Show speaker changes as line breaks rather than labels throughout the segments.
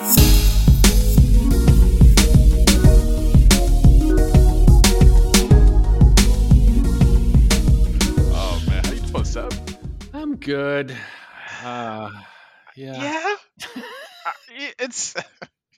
Oh man, how you doing, Seb?
I'm good. Uh, yeah.
Yeah, it's.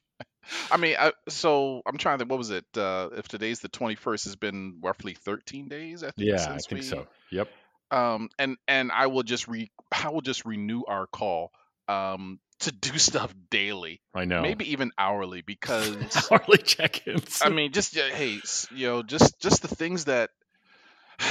I mean, I, so I'm trying to. What was it? Uh, if today's the 21st, it's been roughly 13 days. I think
Yeah, I think
we.
so. Yep.
Um, and and I will just re. I will just renew our call. Um, to do stuff daily,
I know.
maybe even hourly, because
hourly check-ins.
I mean, just hey, you know, just just the things that.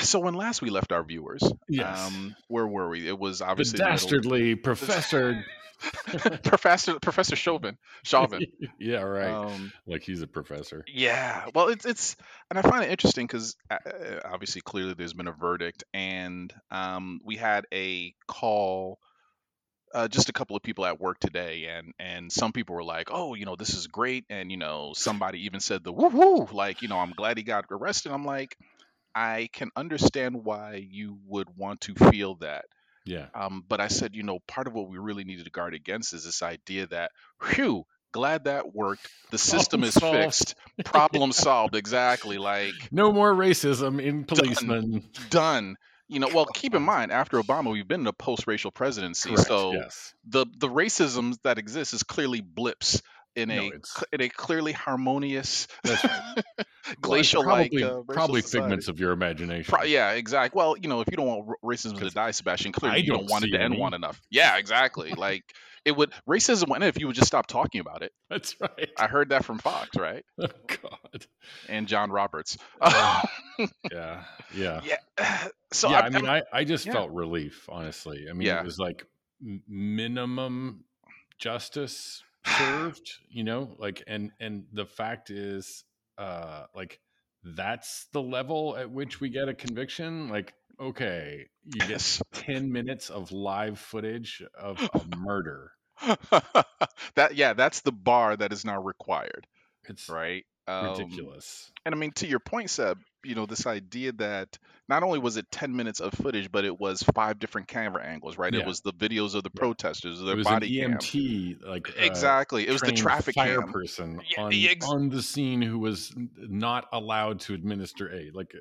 So when last we left our viewers,
yes.
um, where were we? It was obviously the middle-
dastardly professor.
Professor Professor Chauvin. Chauvin.
yeah, right.
Um,
like he's a professor.
yeah. Well, it's it's and I find it interesting because uh, obviously, clearly, there's been a verdict, and um, we had a call. Uh, just a couple of people at work today, and and some people were like, "Oh, you know, this is great," and you know, somebody even said the "woo woo," like, you know, I'm glad he got arrested. I'm like, I can understand why you would want to feel that.
Yeah.
Um, but I said, you know, part of what we really needed to guard against is this idea that, whew, glad that worked. The system
Problem
is
solved.
fixed. Problem solved. Exactly. Like
No more racism in policemen.
done. You know, well, keep in mind, after Obama, we've been in a post-racial presidency,
Correct.
so
yes.
the the racism that exists is clearly blips in
No,
a
it's-
in a clearly harmonious,
right.
glacial like
probably,
uh,
probably figments of your imagination.
Pro- yeah, exactly. Well, you know, if you don't want racism to die, Sebastian, clearly
I
you don't
don't
want it to end one enough. Yeah, exactly. like it would racism end if you would just stop talking about it.
That's right.
I heard that from Fox, right?
Oh God.
And John Roberts.
Uh, Yeah. Yeah.
yeah. So
yeah,
I,
I mean, I, I just
yeah.
felt relief, honestly. I mean,
Yeah.
it was like minimum justice served, you know, like, and and the fact is, uh, like, that's the level at which we get a conviction. Like, okay, you get
Yes.
ten minutes of live footage of a murder.
that yeah, that's the bar that is now required,
It's
right? Um,
ridiculous.
And I mean, to your point, Seb, you know, this idea that not only was it 10 minutes of footage, but it was five different camera angles, right? It was the videos of the
Yeah.
protesters, their
It was an
body cam.
EMT, like uh,
Exactly. It was the traffic
fire
cam.
person
Yeah,
on,
the ex-
on the scene who was not allowed to administer aid. Like, uh,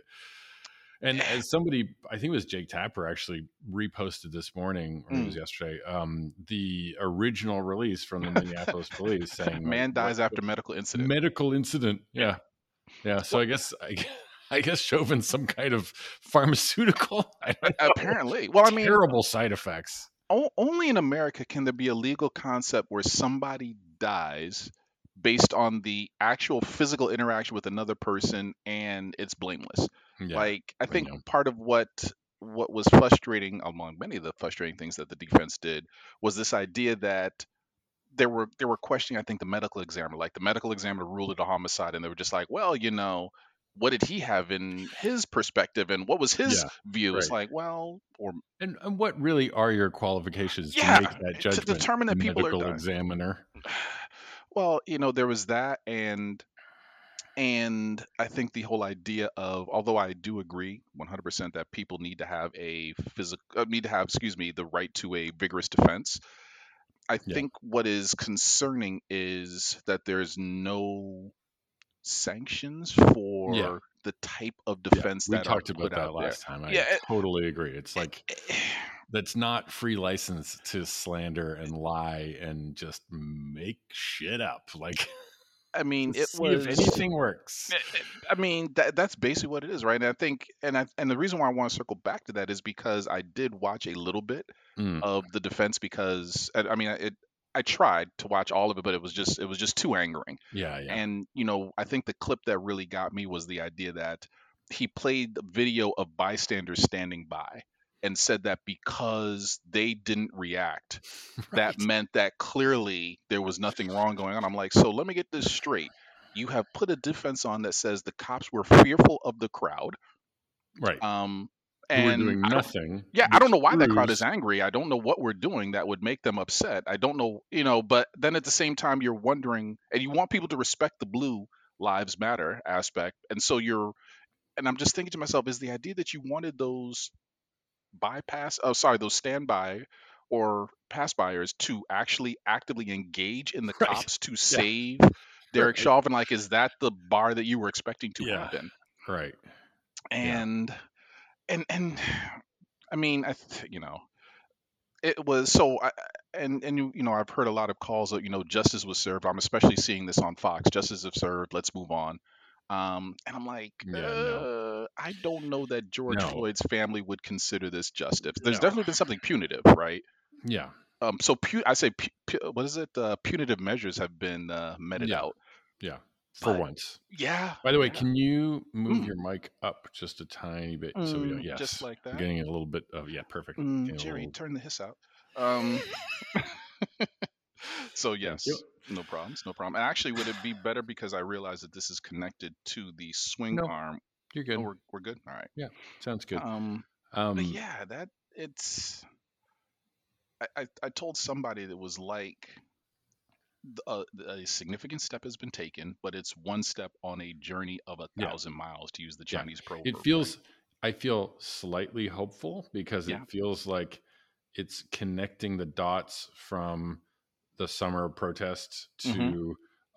and as somebody, I think it was Jake Tapper actually reposted this morning, or it
Mm.
was yesterday, um, the original release from the Minneapolis police saying, like,
Man dies after medical incident.
medical incident. Yeah, yeah. So I guess I, gu- I guess Chauvin's some kind of pharmaceutical. I don't know.
Apparently. Well, I mean,
terrible side effects.
only in America can there be a legal concept where somebody dies based on the actual physical interaction with another person and it's blameless.
Yeah.
Like I
I
think
know.
part of what what was frustrating among many of the frustrating things that the defense did was this idea that there were they were questioning I think the medical examiner like the medical examiner ruled it a homicide and they were just like well you know what did he have in his perspective and what was his
Yeah,
view it's like well or
And, and what really are your qualifications
Yeah,
to make that judgment?
to determine that people are
medical
dying.
examiner.
Well, you know, there was that and and I think the whole idea of although I do agree 100% that people need to have a physical uh, need to have excuse me the right to a vigorous defense. I
Yeah.
think what is concerning is that there's no sanctions for the type of
Yeah,
defense
we
that
talked about that
out there.
last time. I
Yeah, it-
totally agree. It's like that's not free license to slander and lie and just make shit up. Like,
I mean, it was
if anything works.
I mean, that, that's basically what it is, right? And I think, and I, and the reason why I want to circle back to that is because I did watch a little bit
Mm,
of the defense because, I I mean, it, I tried to watch all of it, but it was just, it was just too angering.
yeah, yeah,
And you know, I think the clip that really got me was the idea that he played the video of bystanders standing by and said that because they didn't react, that meant that clearly there was nothing wrong going on. I'm like, so let me get this straight. You have put a defense on that says the cops were fearful of the crowd.
right.
Um,
Who were
and
doing
I
nothing.
yeah, I don't know why that crowd is angry. I don't know what we're doing that would make them upset. I don't know, you know, but then at the same time, you're wondering, and you want people to respect the blue lives matter aspect. And so you're, and I'm just thinking to myself, is the idea that you wanted those bypass, oh, sorry, those standby or pass buyers to actually actively engage in the
Right.
cops to
Yeah.
save Derek
Right.
Chauvin. Like, is that the bar that you were expecting to
Yeah.
happen?
Right.
And and and I mean, I th- you know, it was so. I, and and you you know, I've heard a lot of calls that you know justice was served. I'm especially seeing this on Fox. Justice is served. Let's move on. Um, and I'm like,
Yeah, no.
uh, I don't know that George
No.
Floyd's family would consider this justice. There's
No.
definitely been something punitive, right?
Yeah.
Um, so pu- I say, pu- pu- what is it? Uh, punitive measures have been uh, meted
Yeah.
out.
Yeah. For
But-
once.
Yeah.
By the way,
yeah.
can you move
Mm.
your mic up just a tiny bit so we don't?
Mm,
Yes.
just like
I'm
that.
getting a little bit of yeah, perfect.
Mm, Jerry,
little-
turn the hiss out. Um, so yes, no problems, no problem. And actually, would it be better because I realize that this is connected to the swing
No,
arm?
You're
Oh,
good.
we're we're good. All right.
Yeah, sounds good.
Um,
Um,
yeah, that it's. I, I I told somebody that was like. A, a significant step has been taken, but it's one step on a journey of a
Yeah.
thousand miles, to use the
Yeah.
Chinese proverb.
it
right?
feels i feel slightly hopeful because
Yeah.
it feels like it's connecting the dots from the summer protests to
Mhm.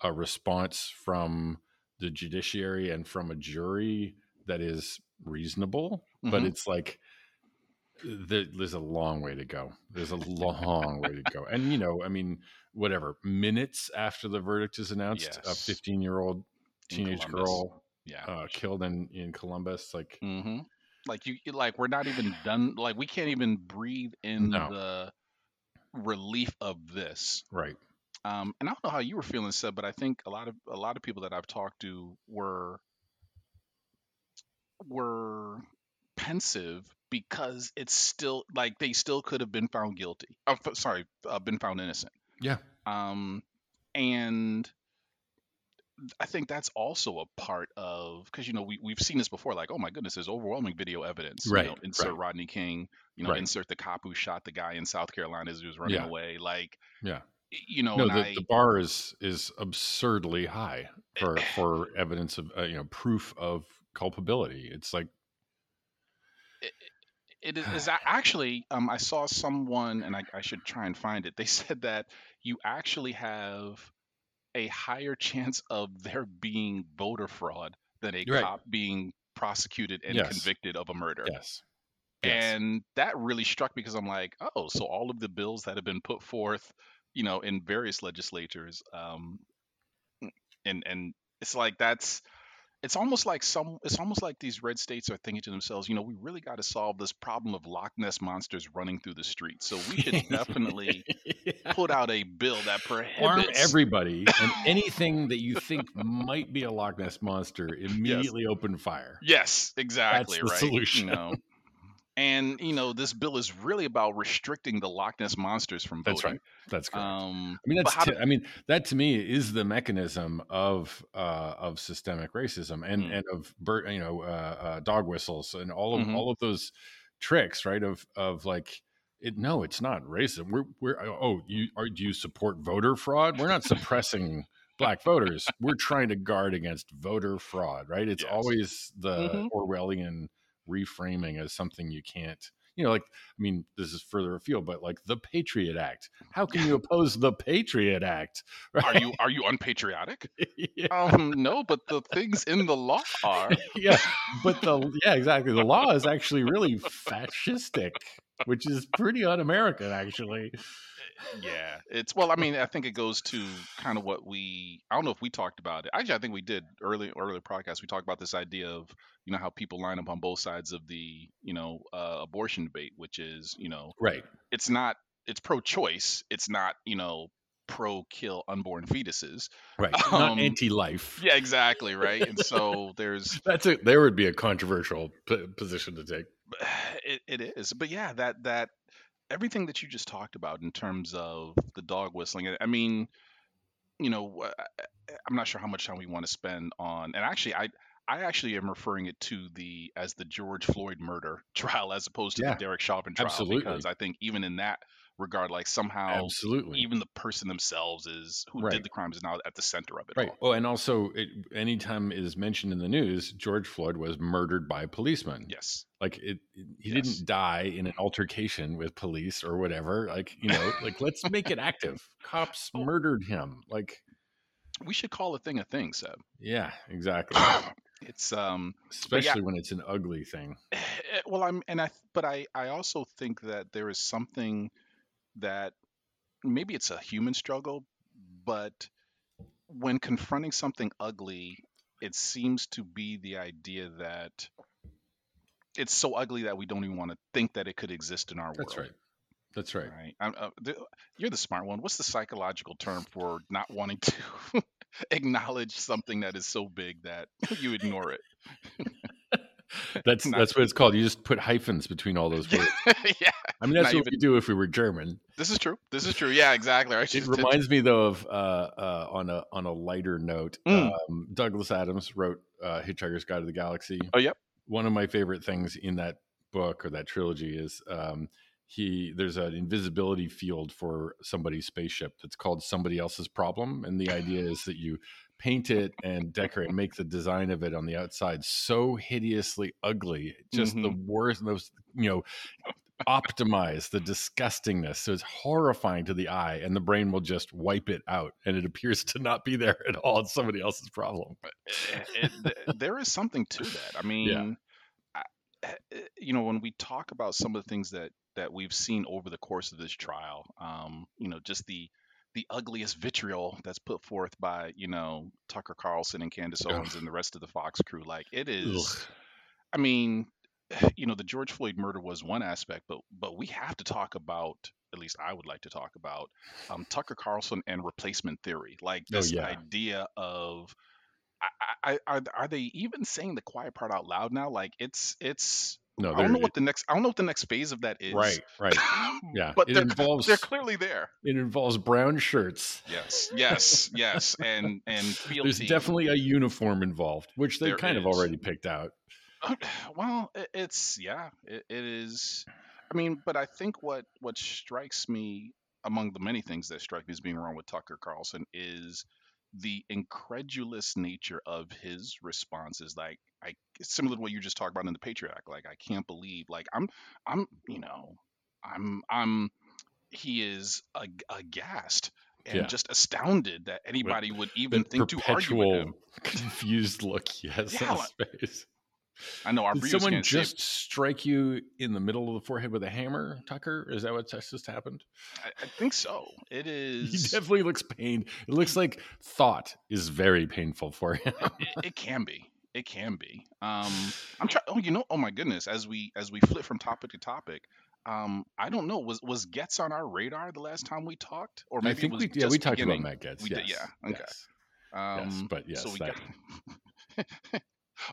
a response from the judiciary and from a jury that is reasonable but
Mhm.
it's like there, there's a long way to go there's a long way to go and you know i mean whatever minutes after the verdict is announced a 15 year old teenage girl
yeah.
uh, killed in in Columbus. Like,
hmm Like you, like we're not even done. Like we can't even breathe in
No.
the relief of this.
right?
Um, and I don't know how you were feeling, Seb, but I think a lot of a lot of people that I've talked to were were pensive because it's still like they still could have been found guilty. Oh, f- sorry, uh, been found innocent.
Yeah,
Um, and I think that's also a part of because you know we we've seen this before. Like, oh my goodness, there's overwhelming video evidence. You
Right,
know, insert
right.
Rodney King. You know,
Right.
insert the cop who shot the guy in South Carolina as he was running
Yeah.
away. Like,
yeah.
you know,
No, the,
I,
the bar is is absurdly high for for evidence of uh, you know proof of culpability. It's like
it is, is a- actually um, I saw someone and I, I should try and find it. They said that you actually have a higher chance of there being voter fraud than a
Right.
cop being prosecuted and
Yes.
convicted of a murder.
yes, yes,
And that really struck me because I'm like, oh, so all of the bills that have been put forth, you know, in various legislatures, um, and and it's like that's it's almost like some it's almost like these red states are thinking to themselves, you know, we really got to solve this problem of Loch Ness monsters running through the streets. So we should definitely put out a bill that prohibits arm
everybody and anything that you think might be a Loch Ness monster. Immediately open fire.
Yes, exactly
the
right.
solution.
You know. And you know, this bill is really about restricting the Loch Ness monsters from voting.
That's right. That's correct.
Um,
I mean, that's.
how
T-
do-
I mean, that to me is the mechanism of uh, of systemic racism and
Mm.
and of you know uh, uh, dog whistles and all of
Mhm.
all of those tricks, right? Of of like. It, no, it's not racism. We're, we're oh, you are do you support voter fraud? We're not suppressing black voters. We're trying to guard against voter fraud, right? It's
Yes.
always the
Mhm.
Orwellian reframing as something you can't, you know, like I mean, this is further afield, but like the Patriot Act. How can you oppose the Patriot Act?
are you are you unpatriotic?
yeah,
Um, no, but the things in the law are.
yeah, but the yeah, exactly. The law is actually really fascistic, which is pretty un-American, actually.
Yeah, it's well. I mean, I think it goes to kind of what we. I don't know if we talked about it. Actually, I think we did early earlier podcast. We talked about this idea of you know how people line up on both sides of the you know uh, abortion debate, which is you know
Right.
it's not it's pro-choice. It's not you know pro-kill unborn fetuses.
Right. Not
Um,
anti-life.
Yeah, exactly right. And so there's
That's it. There would be a controversial p- position to take.
it, it is but yeah that that everything that you just talked about in terms of the dog whistling i- mean you know i'm not sure how much time we want to spend on and actually i I actually am referring it to the as the George Floyd murder trial as opposed to
Yeah,
the Derek Chauvin trial because. I think even in that regard, like somehow
Absolutely.
even the person themselves is who
Right.
did the crimes is now at the center of it
Right.
all.
Oh, and also, it, anytime it is mentioned in the news, George Floyd was murdered by policemen.
Yes.
Like it, it- he
Yes.
didn't die in an altercation with police or whatever. Like you know, like let's make it active. Cops
Oh.
murdered him. Like
We should call a thing a thing, Seb.
yeah, exactly.
It's um
Especially when it's an ugly thing.
Eh, well i'm and i but i i also think that there is something that maybe it's a human struggle but when confronting something ugly it seems to be the idea that it's so ugly that we don't even want to think that it could exist in our
That's
world
That's right.
That's right. uh, you're the smart one what's the psychological term for not wanting to acknowledge something that is so big that you ignore it
That's
Not-
that's what it's called. You just put hyphens between all those words.
yeah
I mean, that's what
even-
we do if we were German.
this is true this is true yeah exactly
It reminds me though of uh, uh, on a on a lighter note.
Mm.
Um, Douglas Adams wrote uh, Hitchhiker's Guide to the Galaxy.
Oh, yep.
One of my favorite things in that book or that trilogy is um, he there's an invisibility field for somebody's spaceship that's called somebody else's problem, and the idea is that you paint it and decorate and make the design of it on the outside so hideously ugly, just the worst, most you know optimize the disgustingness so it's horrifying to the eye and the brain will just wipe it out and it appears to not be there at all. It's somebody else's problem.
It, it- there is something to that. I mean, I, eh, you know, when we talk about some of the things that that we've seen over the course of this trial, um, you know, just the the ugliest vitriol that's put forth by you know Tucker Carlson and Candace Owens and the rest of the Fox crew, like it is.
Ugh.
I mean, you know, the George Floyd murder was one aspect, but but we have to talk about. At least I would like to talk about um, Tucker Carlson and replacement theory, like
Oh,
this
yeah.
idea of. I, I, are are they even saying the quiet part out loud now? Like it's it's.
No
I don't know what the next. I don't know what the next phase of that is.
right right yeah
but
it
they're,
involves
they're clearly there.
it involves brown shirts
Yes, yes, yes, and and
there's definitely a uniform involved which
There
kind of already picked out
Uh, Well, it, it's yeah, it, it is. I mean, but I think what what strikes me among the many things that strike me as being wrong with Tucker Carlson is the incredulous nature of his responses. Like, I similar to what you just talked about in the Patriot Act. Like, I can't believe. Like, I'm I'm you know, I'm I'm he is ag- aghast and
Yeah.
just astounded that anybody would even think to argue with him.
confused look he has
Yeah,
on his face
I know our
did someone
can't see it.
just strike you in the middle of the forehead with a hammer tucker is that what just happened
I, I think so. It is.
He definitely looks pained. It looks like thought is very painful for him.
it, it can be. It can be. Um, I'm trying. Oh, you know. Oh my goodness. As we as we flip from topic to topic, um, I don't know. Was was Gaetz on our radar the last time we talked, or maybe
I think we yeah we talked
beginning?
about Matt Gaetz.
We did, yeah, okay.
yes,
Um,
yes, but yes,
so we
that,
got.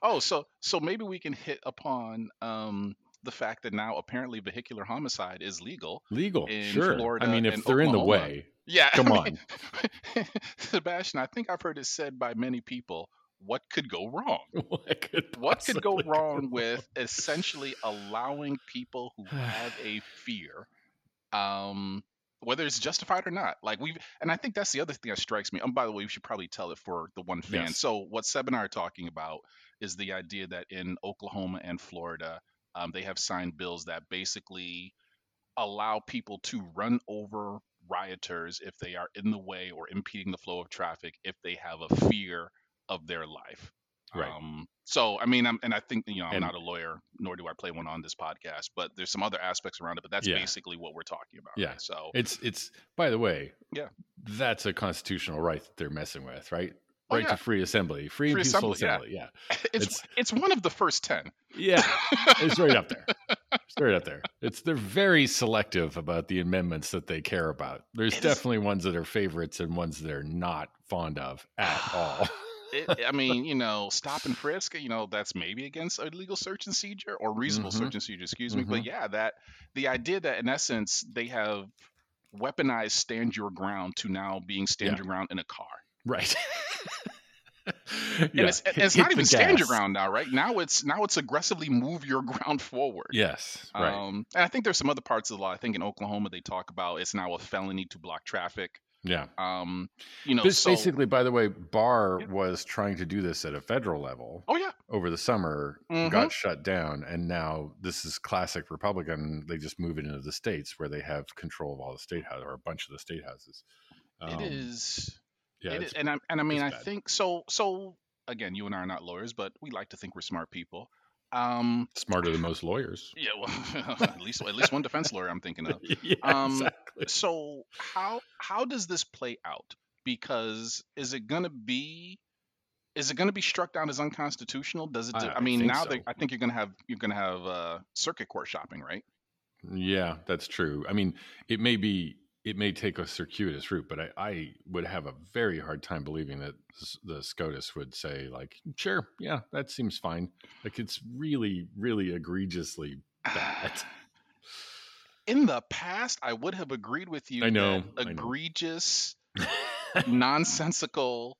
Oh, so so maybe we can hit upon um the fact that now apparently vehicular homicide is legal.
legal.
in
Sure.
Florida
I mean, if they're in the way,
Yeah.
Come
I mean, Sebastian. I think I've heard it said by many people. What could go wrong?
what could
what could go wrong with essentially allowing people who have a fear um whether it's justified or not like we've and i think that's the other thing that strikes me and by the way we should probably tell it for the one fan
Yes.
so what seb and i are talking about is the idea that in oklahoma and florida um, they have signed bills that basically allow people to run over rioters if they are in the way or impeding the flow of traffic if they have a fear of their life
Right.
um, so I mean, I'm, and I think you know I'm
And-
not a lawyer, nor do I play one on this podcast, but there's some other aspects around it. But that's
Yeah.
basically what we're talking about.
Yeah.
right? So
It's it's by the way,
Yeah.
that's a constitutional right that they're messing with, right?
Oh,
right
yeah.
to free assembly, free,
Free
and peaceful
assembly,
assembly. Yeah,
it's
It's-
it's one of the first ten.
yeah, it's right up there. It's right up there. It's they're very selective about the amendments that they care about. There's
It is-
definitely ones that are favorites and ones they're not fond of at all.
It, I mean, you know, stop and frisk, you know, that's maybe against a legal search and seizure or reasonable
Mhm.
search and seizure, excuse me. But
Mhm.
yeah, that the idea that in essence they have weaponized stand your ground to now being stand
Yeah.
your ground in a car.
right.
and it's, and it's not even stand your ground now, right? Now it's now it's aggressively move your ground forward.
Yes, right.
Um, and I think there's some other parts of the law. I think in Oklahoma they talk about it's now a felony to block traffic.
Yeah.
Um, you know, so
basically, by the way, Barr
Yeah.
was trying to do this at a federal level
oh yeah,
over the summer,
Mhm.
got shut down, and now this is classic Republican. They just move it into the states where they have control of all the state houses or a bunch of the state houses. Um,
it is.
Yeah,
it
it's-
and I and I mean I think so. So again, you and I are not lawyers, but we like to think we're smart people. Um,
smarter than most lawyers.
yeah, well, at least at least one defense lawyer I'm thinking of.
yeah,
Um,
exactly.
So how how does this play out? Because is it going to be is it going to be struck down as unconstitutional? Does it?
I-
I,
I
mean,
think
now
so.
that I think you're going to have you're going to have uh, circuit court shopping, right?
Yeah, that's true. I mean, it may be it may take a circuitous route, but I, I would have a very hard time believing that the SCOTUS would say like, sure, yeah, that seems fine. Like it's really, really egregiously bad.
In the past, I would have agreed with you.
I know,
that
I know.
egregious, nonsensical,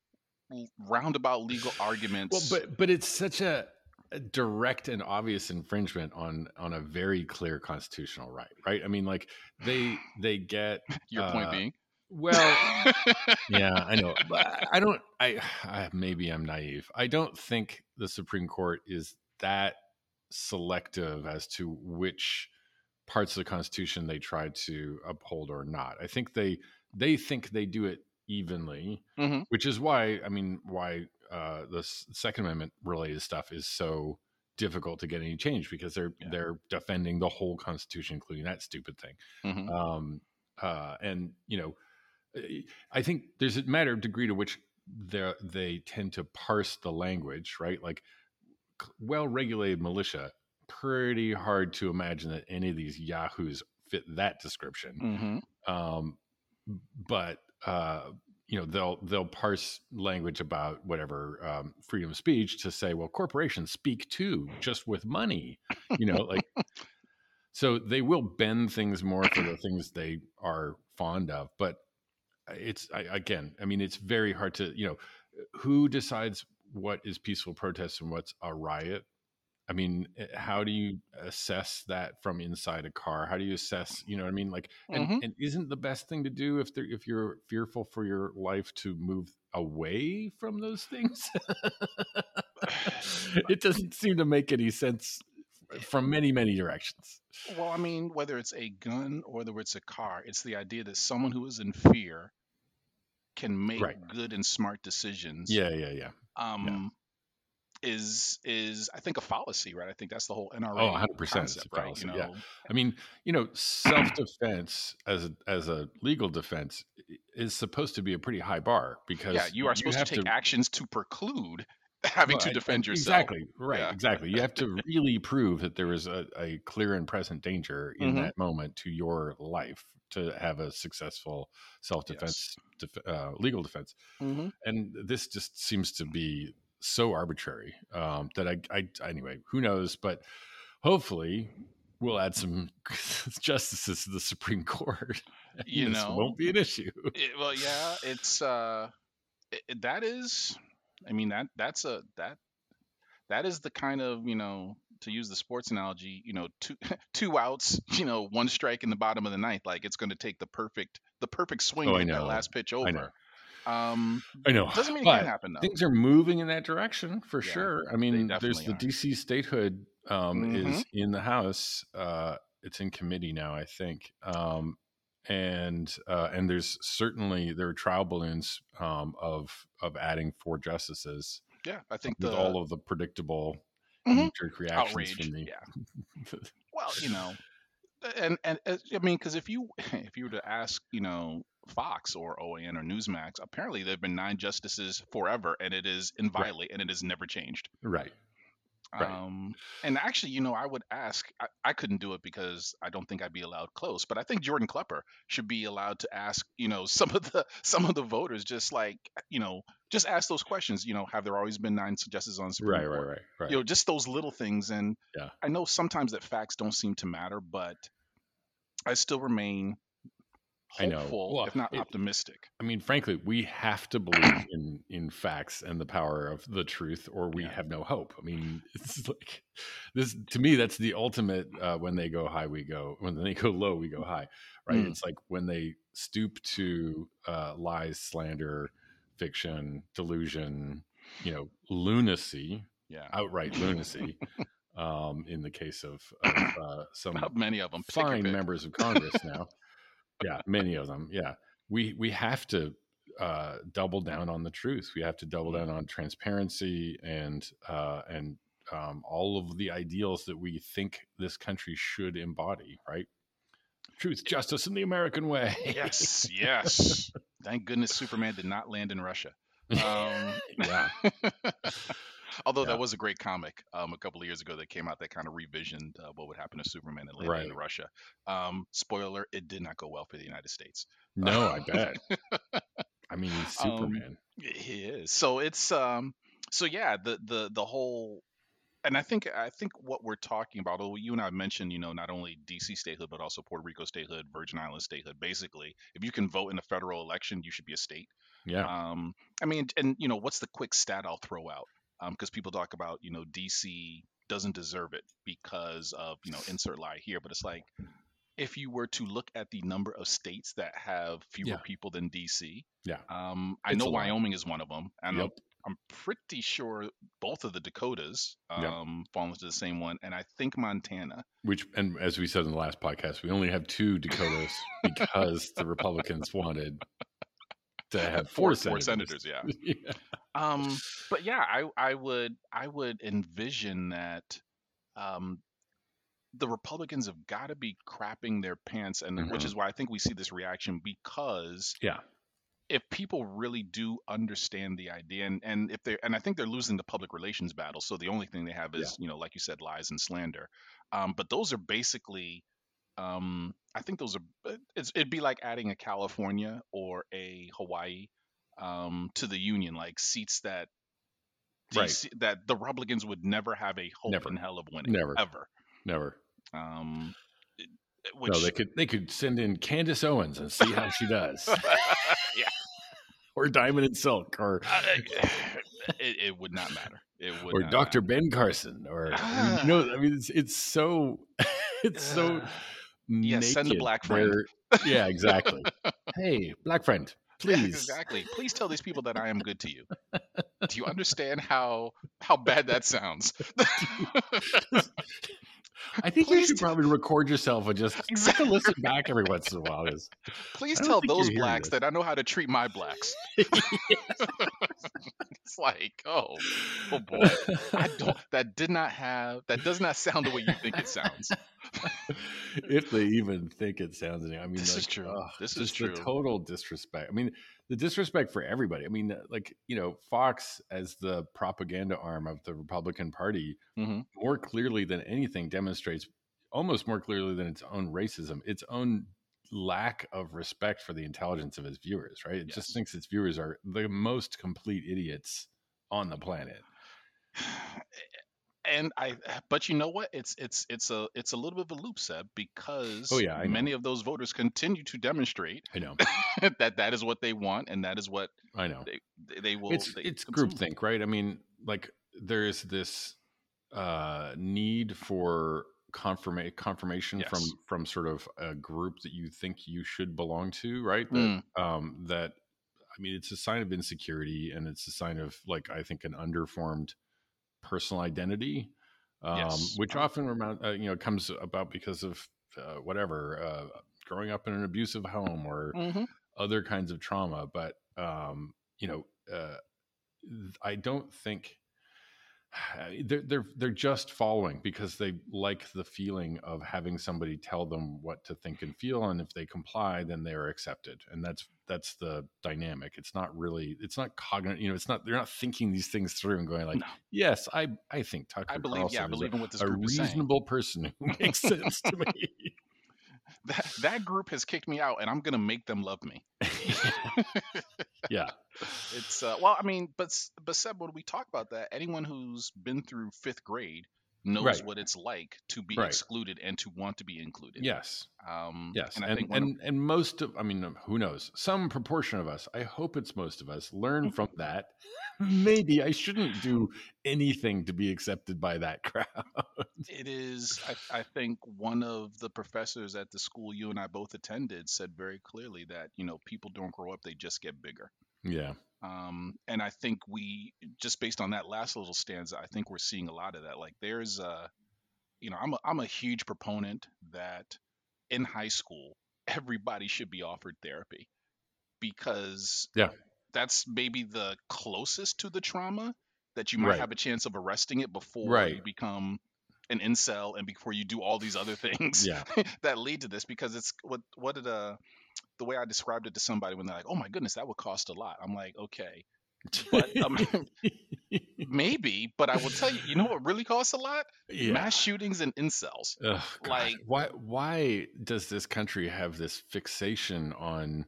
roundabout legal arguments.
well, but but it's such a, a direct and obvious infringement on on a very clear constitutional right, right? I mean, like they they get
your point
uh,
being,
well, yeah, I know. But I- I don't. I, I maybe I'm naive. I don't think the Supreme Court is that selective as to which parts of the Constitution they try to uphold or not. I think they they think they do it evenly,
Mhm.
which is why I mean why uh, the Second Amendment related stuff is so difficult to get any change because they're
Yeah.
they're defending the whole Constitution, including that stupid thing
Mhm.
um, uh, and you know, I- I think there's a matter of degree to which they they tend to parse the language, right? Like well-regulated militia, pretty hard to imagine that any of these yahoos fit that description.
Mhm.
Um, but uh, you know, they'll they'll parse language about whatever um, freedom of speech to say, well, corporations speak too, just with money. You know, like so they will bend things more for the things they are fond of but it's I, again i mean it's very hard to you know who decides what is peaceful protest and what's a riot i mean eh, how do you assess that from inside a car how do you assess you know what i mean like and,
Mhm.
and isn't the best thing to do if they're if you're fearful for your life to move away from those things it doesn't seem to make any sense from many many directions
Well, I mean, whether it's a gun or whether it's a car, it's the idea that someone who is in fear can make
Right.
good and smart decisions.
yeah yeah yeah
Um, is is I think a fallacy, right? I think that's the whole NRA
Oh, 100% a
concept, right?
fallacy,
You
yeah. I mean, you know, self-defense as a, as a legal defense is supposed to be a pretty high bar because
yeah, you are supposed to
have
take actions to preclude having
Well,
to defend yourself.
Exactly, right,
Yeah.
exactly. You have to really prove that there is a, a clear and present danger in
Mhm.
that moment to your life to have a successful self-defense def- uh, legal defense.
hmm
And this just seems to be so arbitrary um, that I, I anyway, who knows? But hopefully, we'll add some justices to the Supreme Court.
You know,
won't be an issue.
It, well, yeah, it's uh, it, that is, I mean that that's a that that is the kind of you know to use the sports analogy, you know, two two outs, you know, one strike in the bottom of the ninth, like it's going to take the perfect the perfect swing
Oh,
to that last pitch
I
over. Um,
I know.
doesn't mean it can't happen though.
things are moving in that direction for
Yeah,
sure. I mean, there's the
are.
DC statehood um, is
Mhm.
in the House. Uh, it's in committee now, I think. Um, and uh, and there's certainly there are trial balloons um, of of adding four justices
Yeah, I think
with
the
all of the predictable
Mhm.
knee-jerk reactions
outrage.
from the
Yeah. Well, you know, and and uh, I mean, because if you if you were to ask, you know, Fox or OAN or Newsmax, apparently there've been nine justices forever, and it is inviolate, and it has never changed.
right. Right.
Um, and actually, you know, I would ask. I, I couldn't do it because I don't think I'd be allowed close. But I think Jordan Klepper should be allowed to ask. You know, some of the some of the voters just like you know just ask those questions. You know, have there always been nine justices on the Supreme
Right. Right.
Court?
Right. Right.
you know just those little things and
Yeah.
i know sometimes that facts don't seem to matter but i still remain
I know.
hopeful,
Well,
if not
it-
optimistic.
I mean, frankly, we have to believe in in facts and the power of the truth, or we
Yeah.
have no hope. I mean, it's like this to me. That's the ultimate. Uh, when they go high, we go. When they go low, we go high. Right?
Mm.
It's like when they stoop to uh, lies, slander, fiction, delusion. You know, lunacy,
Yeah.
outright lunacy. um, in the case of, of uh, some
Not many of them.
Fine members of Congress now. yeah, many of them. Yeah, we we have to uh, double down on the truth. We have to double
Mm-hmm.
down on transparency and uh, and um, all of the ideals that we think this country should embody. Right? Truth, justice, and the American way.
Yes, yes. Thank goodness Superman did not land in Russia. Um,
yeah.
Although
Yeah.
that was a great comic um, a couple of years ago that came out that kind of revisioned uh, what would happen to Superman and landed in Russia. Um, spoiler: it did not go well for the United States.
No, I bet. I mean, he's
Um,
Superman.
He is. So it's um. So yeah, the the the whole, and I think I think what we're talking about. Although you and I mentioned, you know, not only DC statehood but also Puerto Rico statehood, Virgin Islands statehood. Basically, if you can vote in a federal election, you should be a state.
yeah.
Um, I mean, and you know, what's the quick stat I'll throw out? Because people talk about, you know, DC doesn't deserve it because of, you know, insert lie here, but it's like if you were to look at the number of states that have fewer
Yeah.
people than DC,
Yeah.
um, I
It's
know
lot.
Wyoming is one of them, and
Yep.
I'm pretty sure both of the Dakotas
Yep.
um, fall into the same one, and I think Montana.
Which, and as we said in the last podcast, we only have two Dakotas because the Republicans wanted to have four senators.
senators,
yeah.
um but yeah i i would i would envision that um the republicans have got to be crapping their pants and which
Mhm.
is why i think we see this reaction because
Yeah.
If people really do understand the idea and, and if they and i think they're losing the public relations battle so the only thing they have is you know like you said lies and slander um but those are basically um i think those are it's, it'd be like adding a california or a hawaii um to the union like seats that
Right.
That the republicans would never have a hope
Never.
in hell of winning
Never.
ever
Never.
um which
no, they could they could send in Candace Owens and see how she does.
Yeah.
Or Diamond and Silk or
uh, it, it would not matter it would
or Dr.
matter.
Ben Carson or I mean, you know, I mean it's it's so it's so
Yeah, send the black friend.
They're- Yeah, exactly. hey, black friend,
Yeah,
please.
exactly. Please tell these people that I am good to you. Do you understand how how bad that sounds?
I think you should probably record yourself and just
Exactly.
listen back every once in a while. 'cause-
Please tell those blacks that I know how to treat my blacks. it's like, oh, oh boy. I don't that did not have that does not sound the way you think it sounds.
if they even think it sounds I mean,
This
like,
is true.
ugh,
This is true.
Total disrespect. I mean, the disrespect for everybody. I mean, like you know, Fox as the propaganda arm of the Republican Party,
Mhm.
more clearly than anything demonstrates, almost more clearly than its own racism, its own lack of respect for the intelligence of its viewers. Right? It
Yes.
just thinks its viewers are the most complete idiots on the planet.
And I but you know what? It's it's it's a it's a little bit of a loop Seb because
Oh, yeah,
many of those voters continue to demonstrate
I know.
that that is what they want and that is what
I know.
they, they will
it's
they
it's groupthink, right? I mean, like there is this uh, need for confirma- confirmation from from sort of a group that you think you should belong to, right? That
Mm.
um, that I mean, it's a sign of insecurity, and it's a sign of like I think an underformed personal identity, um,
Yes.
which often uh, you know comes about because of uh, whatever uh, growing up in an abusive home or
Mhm.
other kinds of trauma but um you know uh i don't think they're they're they're just following because they like the feeling of having somebody tell them what to think and feel and if they comply then they're accepted and that's that's the dynamic it's not really it's not cognitive you know it's not they're not thinking these things through and going like
No.
yes i i think tucker
I believe yeah, I
Carlson
believe in what this
a,
group is saying.
reasonable person who makes sense to me
That that group has kicked me out and I'm gonna make them love me.
yeah.
It's uh, well, I mean, but but Seb, when we talk about that, anyone who's been through fifth grade knows
Right.
what it's like to be
Right.
excluded and to want to be included.
Yes.
Um,
Yes,
and
and
think one of-
and, and most of I mean, who knows? Some proportion of us, I hope it's most of us, learn from that. Maybe I shouldn't do anything to be accepted by that crowd.
It is. I, I think one of the professors at the school you and I both attended said very clearly that you know people don't grow up; they just get bigger.
yeah,
Um, and I think we just based on that last little stanza, I think we're seeing a lot of that. Like there's a, you know, I'm a, I'm a huge proponent that in high school everybody should be offered therapy because
Yeah.
that's maybe the closest to the trauma that you might
Right.
have a chance of arresting it before you
Right.
become an incel and before you do all these other things
yeah,
that lead to this because it's what what did uh the way I described it to somebody when they're like, "Oh my goodness, that would cost a lot." I'm like, "Okay, but um, maybe." But I will tell you, you know what really costs a lot?
yeah.
Mass shootings and incels.
Ugh,
like-
why why does this country have this fixation on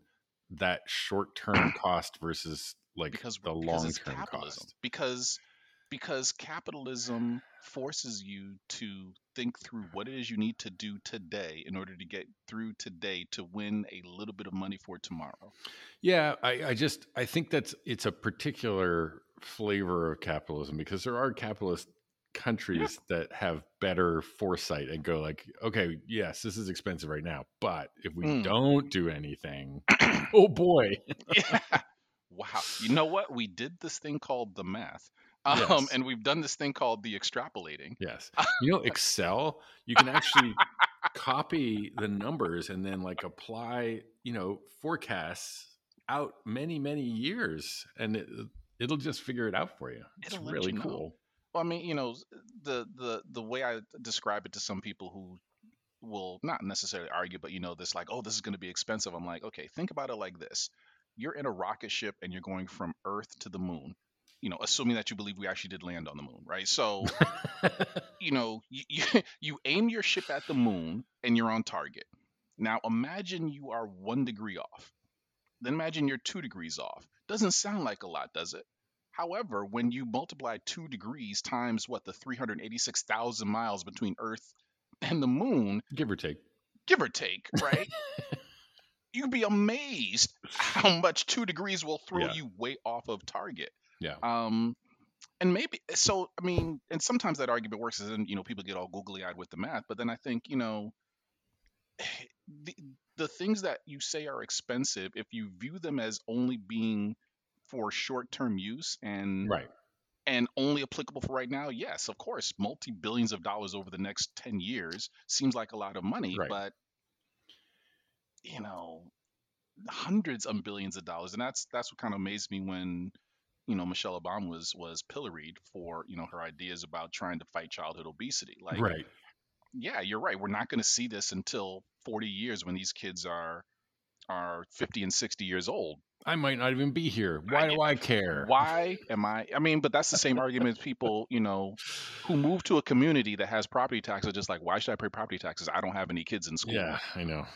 that short term cost versus like the
long-term
cost?
Because because capitalism forces you to think through what it is you need to do today in order to get through today to win a little bit of money for tomorrow.
Yeah, I, I just I think that's it's a particular flavor of capitalism because there are capitalist countries that have better foresight and go like, okay, yes, this is expensive right now, but if we
Mm.
don't do anything, oh boy,
yeah. Wow. You know what? We did this thing called the math. Um,
Yes.
and we've done this thing called the extrapolating.
yes, you know Excel, you can actually copy the numbers and then like apply, you know, forecasts out many many years, and it, it'll just figure it out for you. It's
It'll
really
you know.
cool.
Well, I mean, you know, the the the way I describe it to some people who will not necessarily argue, but you know, this like, oh, this is going to be expensive. I'm like, okay, think about it like this: you're in a rocket ship and you're going from Earth to the moon. You know, assuming that you believe we actually did land on the moon, right? So, you know, you, you, you aim your ship at the moon and you're on target. Now, imagine you are one degree off. Then imagine you're two degrees off. Doesn't sound like a lot, does it? However, when you multiply two degrees times what the 386,000 miles between Earth and the moon,
Give or take.
give or take, right? You'd be amazed how much two degrees will throw
Yeah.
you way off of target.
Yeah.
Um, and maybe so. I mean, and sometimes that argument works, and you know, people get all googly eyed with the math. But then I think you know, the the things that you say are expensive, if you view them as only being for short term use and
Right.
and only applicable for right now, yes, of course, multi billions of dollars over the next 10 years seems like a lot of money,
Right.
but you know, hundreds of billions of dollars. And that's that's what kind of amazed me when, you know, Michelle Obama was was pilloried for, you know, her ideas about trying to fight childhood obesity. Like
right.
yeah, you're right. We're not going to see this until 40 years when these kids are are 50 and 60 years old.
I might not even be here. Why do I care?
Why am I? I mean, but that's the same argument as people, you know, who move to a community that has property taxes. Are just like, why should I pay property taxes? I don't have any kids in school.
Yeah, I know.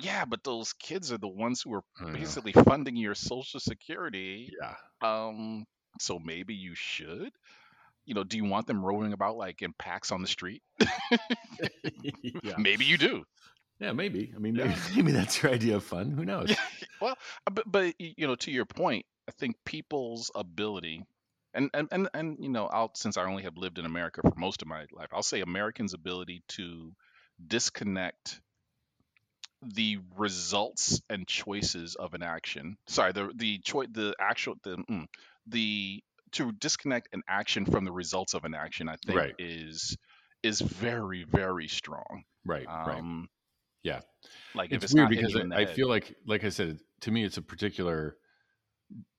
Yeah, but those kids are the ones who are
know.
basically funding your social security.
Yeah.
Um, so maybe you should. You know, do you want them roaming about like in packs on the street?
yeah.
Maybe you do.
Yeah, maybe. I mean, maybe,
Yeah.
maybe that's your idea of fun. Who knows?
Well, uh, but but y- you know, to your point, I think people's ability, and and and and you know, I'll since I only have lived in America for most of my life, I'll say Americans' ability to disconnect the results and choices of an action. Sorry, the the choice, the actual the mm, the to disconnect an action from the results of an action, I think
Right.
is is very very strong.
Right. right.
Um,
Yeah.
like if
It's,
it's
weird
not
because I, I feel like, like I said, to me, it's a particular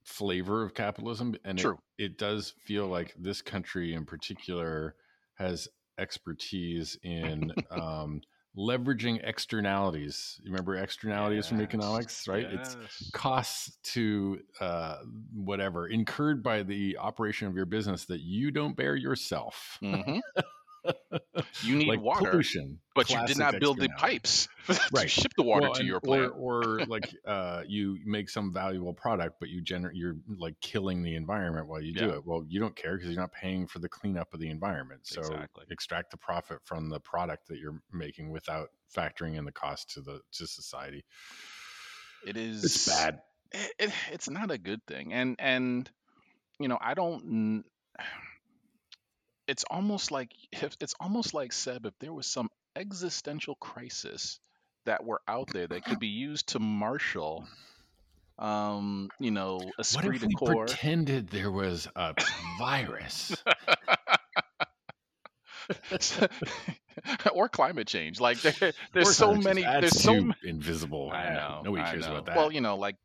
flavor of capitalism, and it, it does feel like this country in particular has expertise in um, leveraging externalities. You remember externalities from economics, right? It's costs to uh, whatever incurred by the operation of your business that you don't bear yourself.
hmm You need
like
water,
pollution,
but you did not build the pipes to
Right.
ship the water
Well,
to your plant.
or, or like uh, you make some valuable product, but you generate you're like killing the environment while you do it. Well, you don't care because you're not paying for the cleanup of the environment. So
Exactly.
extract the profit from the product that you're making without factoring in the cost to the to society.
It is
It's bad.
it, it, it's not a good thing and and you know i don't it's almost like if it's almost like seb if there was some existential crisis that were out there that could be used to marshal um you know
What
esprit
if
de
we pretended there was a virus?
or climate change like there, there's so many there's so
invisible.
I know.
Nobody
I
cares
know.
about that.
Well, you know, like,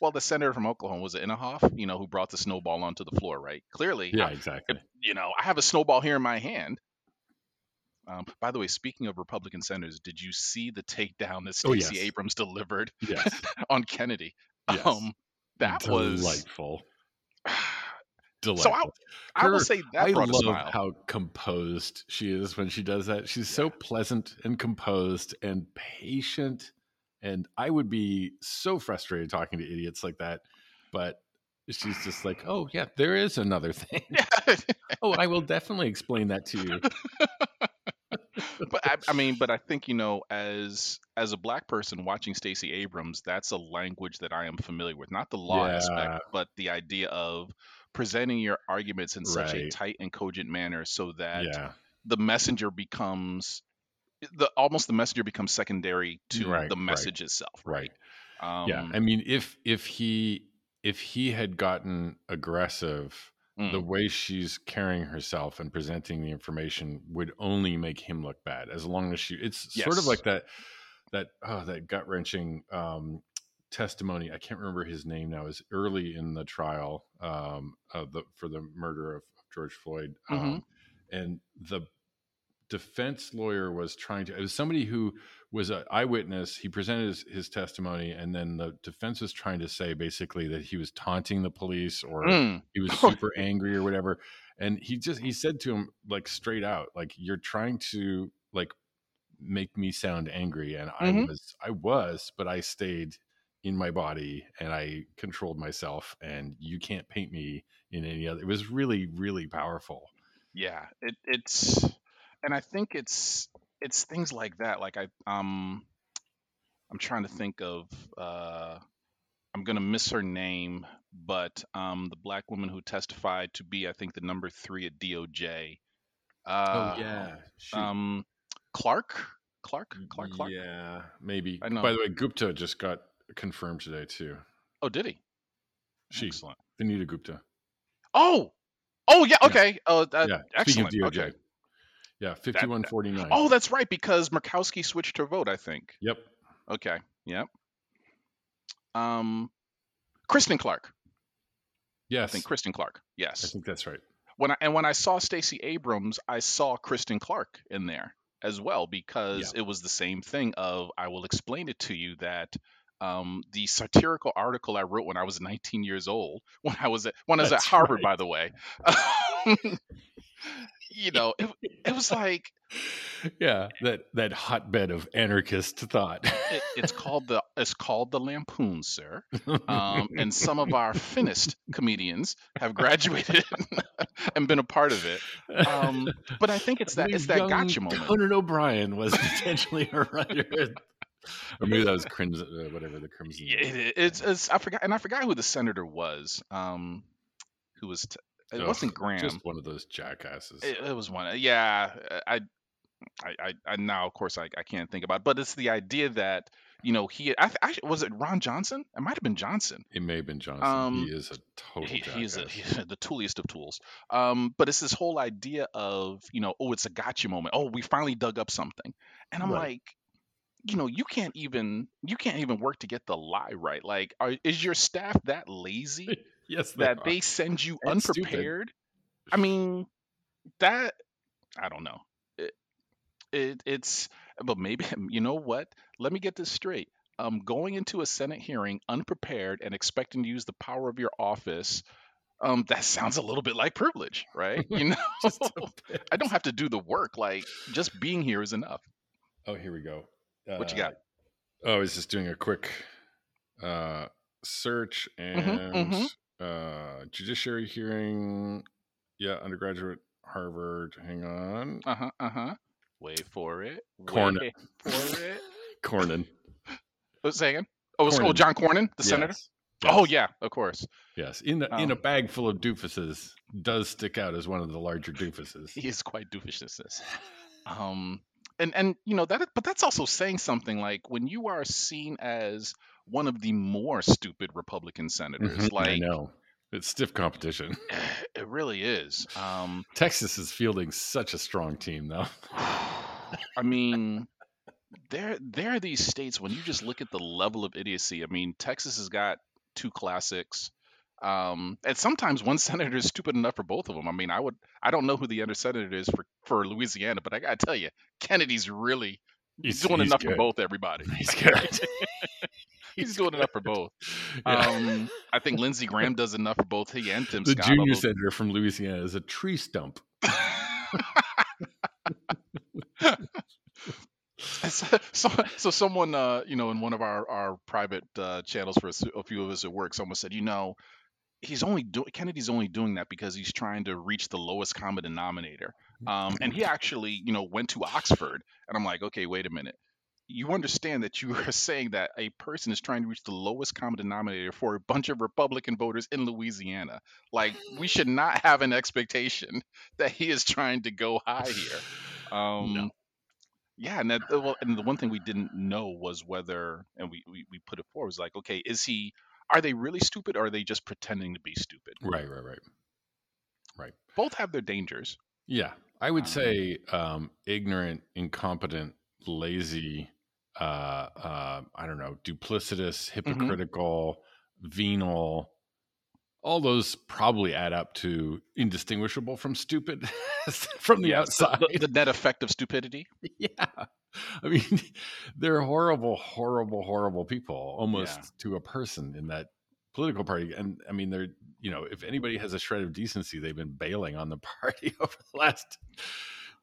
well, the senator from Oklahoma was it Inhofe, you know, who brought the snowball onto the floor, right? Clearly,
yeah,
I-
exactly.
you know, I have a snowball here in my hand. Um, by the way, speaking of Republican senators, did you see the takedown that
Oh,
Stacey
yes.
Abrams delivered
Yes.
on Kennedy?
Yes.
Um, that was.
delightful.
So
Delightful.
I, I will say that
I love how composed she is when she does that. She's so pleasant and composed and patient. And I would be so frustrated talking to idiots like that. But she's just like, oh, yeah, there is another thing. oh, I will definitely explain that to you.
but I, I mean, but I think you know, as as a black person watching Stacey Abrams, that's a language that I am familiar with. Not the law
Yeah.
aspect, but the idea of presenting your arguments in such a tight and cogent manner, so that
yeah.
the messenger becomes the almost the messenger becomes secondary to
Right,
the
right.
message itself.
Right.
Um,
yeah. I mean, if if he if he had gotten aggressive
mm,
the way she's carrying herself and presenting the information would only make him look bad as long as she it's sort of like that that oh that gut wrenching um testimony i can't remember his name now is early in the trial um of the for the murder of george floyd um,
Mhm.
and the defense lawyer was trying to it was somebody who was an eyewitness he presented his, his testimony and then the defense was trying to say basically that he was taunting the police or
mm,
he was super angry or whatever. And he just he said to him like straight out like you're trying to like make me sound angry and i
Mhm.
was i was but i stayed in my body and i controlled myself and you can't paint me in any other it was really really powerful.
Yeah, it, it's, and I think it's it's things like that. Like I um, I'm trying to think of. uh I'm gonna miss her name, but um, the black woman who testified to be, I think, the number three at DOJ. Uh,
Shoot.
Um, Clarke, Clarke, Clarke, Clarke.
yeah maybe
I know.
by the way gupta just got confirmed today too
Oh, did he?
she
Excellent.
Vanita gupta
Oh, oh yeah.
Yeah.
Okay. Oh, that,
yeah
excellent.
speaking of DOJ.
Okay.
Yeah 5149
Oh, that's right because Murkowski switched her vote. I think.
yep
Okay. Yep. Um, Kristen Clarke.
yes
I think Kristen
Clarke.
Yes.
I think that's right
When I and when I saw Stacey Abrams, I saw Kristen Clarke in there as well because it was the same thing. Of I will explain it to you that. Um, the satirical article I wrote when I was 19 years old, when I was at when I was at Harvard,
right.
by the way, you know, it, it was like
yeah that that hotbed of anarchist thought
it, it's called the it's called the Lampoon, sir. um, and some of our finnest comedians have graduated and been a part of it. Um, but I think it's that it's that gotcha moment.
Conan O'Brien was potentially a writer, or maybe that was Crimson, uh, whatever the Crimson.
Yeah, it- it's, it's I forgot and I forgot who the senator was. Um, who was t- it
Ugh,
wasn't Graham.
Just one of those jackasses.
It, it was one. Yeah, I, I, I, I now of course I, I can't think about, it, but it's the idea that you know he. I, I was it Ron Johnson? It might have been Johnson.
it may have been Johnson.
Um,
he is a total
he, he's, a, he's the tooliest of tools. Um, but it's this whole idea of you know, oh, it's a gotcha moment. Oh, we finally dug up something, and I'm
Right.
like, you know, you can't even you can't even work to get the lie right. Like, are, is your staff that lazy
yes, they
that
are.
they send you
And stupid.
unprepared? I mean, that I don't know. It, it it's but maybe you know what? Let me get this straight. Um, going into a Senate hearing unprepared and expecting to use the power of your office um, that sounds a little bit like privilege, right? You know,
Just a bit.
I don't have to do the work. Like just being here is enough.
Oh, here we go.
What you
Uh,
got?
Oh, I was just doing a quick uh, search and
mhm.
Uh, judiciary hearing. Yeah, undergraduate, Harvard. Hang on.
Uh huh. Uh huh. Wait for it.
Cornyn.
Wait for it.
Cornyn.
What's saying? Oh, it's- oh, John Cornyn, the senator.
Yes.
Oh yeah, of course.
Yes. In the, in a
Um,
bag full of doofuses does stick out as one of the larger doofuses.
He is quite doofusness. Um, and and you know that, but that's also saying something. Like when you are seen as one of the more stupid Republican senators,
Mhm, I
like
know. It's stiff competition.
it really is. Um,
Texas is fielding such a strong team, though.
I mean, there there are these states when you just look at the level of idiocy. I mean, Texas has got two classics. Um, and sometimes one senator is stupid enough for both of them. I mean, I would I don't know who the other senator is for for Louisiana, but I gotta tell you, Kennedy's really
He's
doing
he's
enough for both everybody.
He's good.
He's doing enough for both.
Yeah.
Um, I think Lindsey Graham does enough for both he and Tim
the
Scott.
junior
although-
senator from Louisiana is a tree stump.
so, so, so someone, uh, you know, in one of our our private uh, channels for a few of us at work, someone said, you know, he's only doing Kennedy's only doing that because he's trying to reach the lowest common denominator. Um, and he actually, you know, went to Oxford, and I'm like, okay, wait a minute. You understand that you are saying that a person is trying to reach the lowest common denominator for a bunch of Republican voters in Louisiana. Like, we should not have an expectation that he is trying to go high here. Um,
No.
Yeah, and that, well, and the one thing we didn't know was whether, and we, we we put it forward was like, okay, is he? Are they really stupid, or are they just pretending to be stupid?
Right, right, right. Right.
Both have their dangers.
Yeah, I would
Um,
say um, ignorant, incompetent, lazy. Uh, uh, I don't know, duplicitous,
Mm-hmm.
hypocritical, venal. All those probably add up to indistinguishable from stupid from the outside.
the, the net effect of stupidity.
yeah, I mean, they're horrible, horrible, horrible people, almost
Yeah.
to a person in that political party. And I mean, they're you know, if anybody has a shred of decency, they've been bailing on the party over the last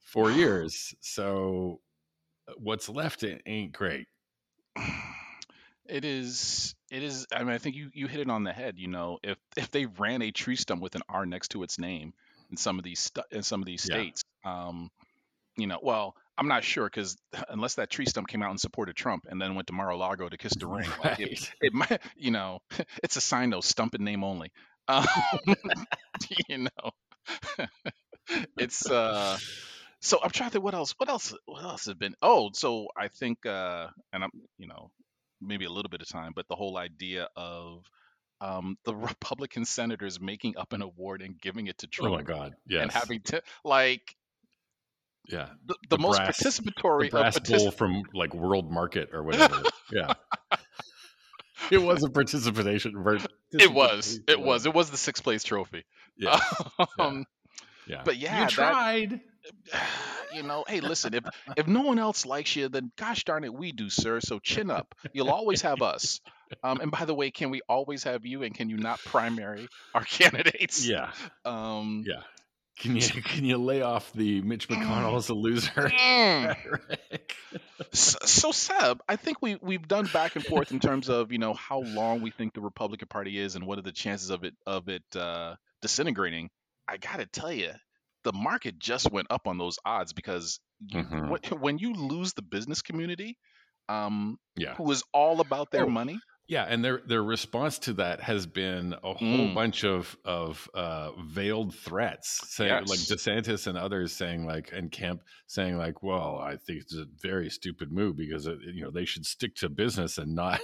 four years. So uh, what's left ain't great.
It is. It is. I mean, I think you you hit it on the head. You know, if if they ran a tree stump with an R next to its name in some of these stu- in some of these
Yeah.
states, um, you know, well, I'm not sure because unless that tree stump came out and supported Trump and then went to Mar-a-Lago to kiss the ring, like, it,
Right.
it might, you know, it's a sign though, stump and name only. Um, you know, it's uh. So I'm trying to think what else. What else? What else has been? Oh, so I think, uh, and I'm, you know, maybe a little bit of time, but the whole idea of um, the Republican senators making up an award and giving it to Trump.
Oh my God. Yes.
and having to like
yeah.
the, the,
The
most
brass-
participatory
The brass
of partic-
bowl from like World Market or whatever. yeah. It was a participation.
It was. It was. It was the sixth place trophy.
Yeah.
um,
yeah.
but yeah,
you
that-
tried.
you know, hey, listen, if if no one else likes you, then gosh darn it, we do, sir. So chin up. You'll always have us. Um, and by the way, can we always have you? And can you not primary our candidates?
Yeah.
Um,
Yeah. Can you can you lay off the Mitch McConnell as a loser?
mm. So, so Seb, I think we we've done back and forth in terms of you know how long we think the Republican Party is and what are the chances of it of it uh, disintegrating. I gotta tell you, the market just went up on those odds because you,
Mhm.
when, you lose the business community, um,
yeah.
who is all about their
Oh,
money,
Yeah, and their their response to that has been a whole
Mm.
bunch of of uh, veiled threats, saying like DeSantis and others saying like, and Kemp saying like, well, I think it's a very stupid move because it, you know they should stick to business and not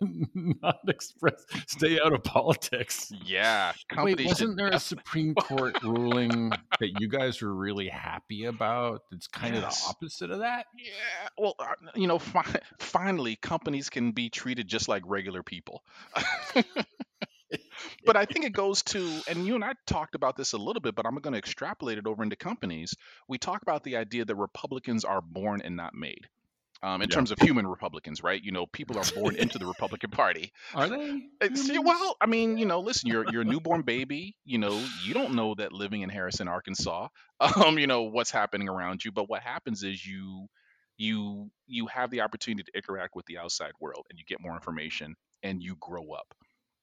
not express stay out of politics.
yeah,
Wait, wasn't there a Supreme Court ruling that you guys were really happy about? It's kind of the opposite of that.
Yeah, well, uh, you know, fi- finally, companies can be treated just like regular people. but I think it goes to, and you and I talked about this a little bit, but I'm going to extrapolate it over into companies. We talk about the idea that Republicans are born and not made. Um, in
Yeah.
terms of human Republicans, right? You know, people are born into the Republican Party.
Are they? Humans?
well, I mean, you know, listen, you're you're a newborn baby. You know, you don't know that living in Harrison, Arkansas, um, you know what's happening around you. But what happens is you you you have the opportunity to interact with the outside world, and you get more information, and you grow up.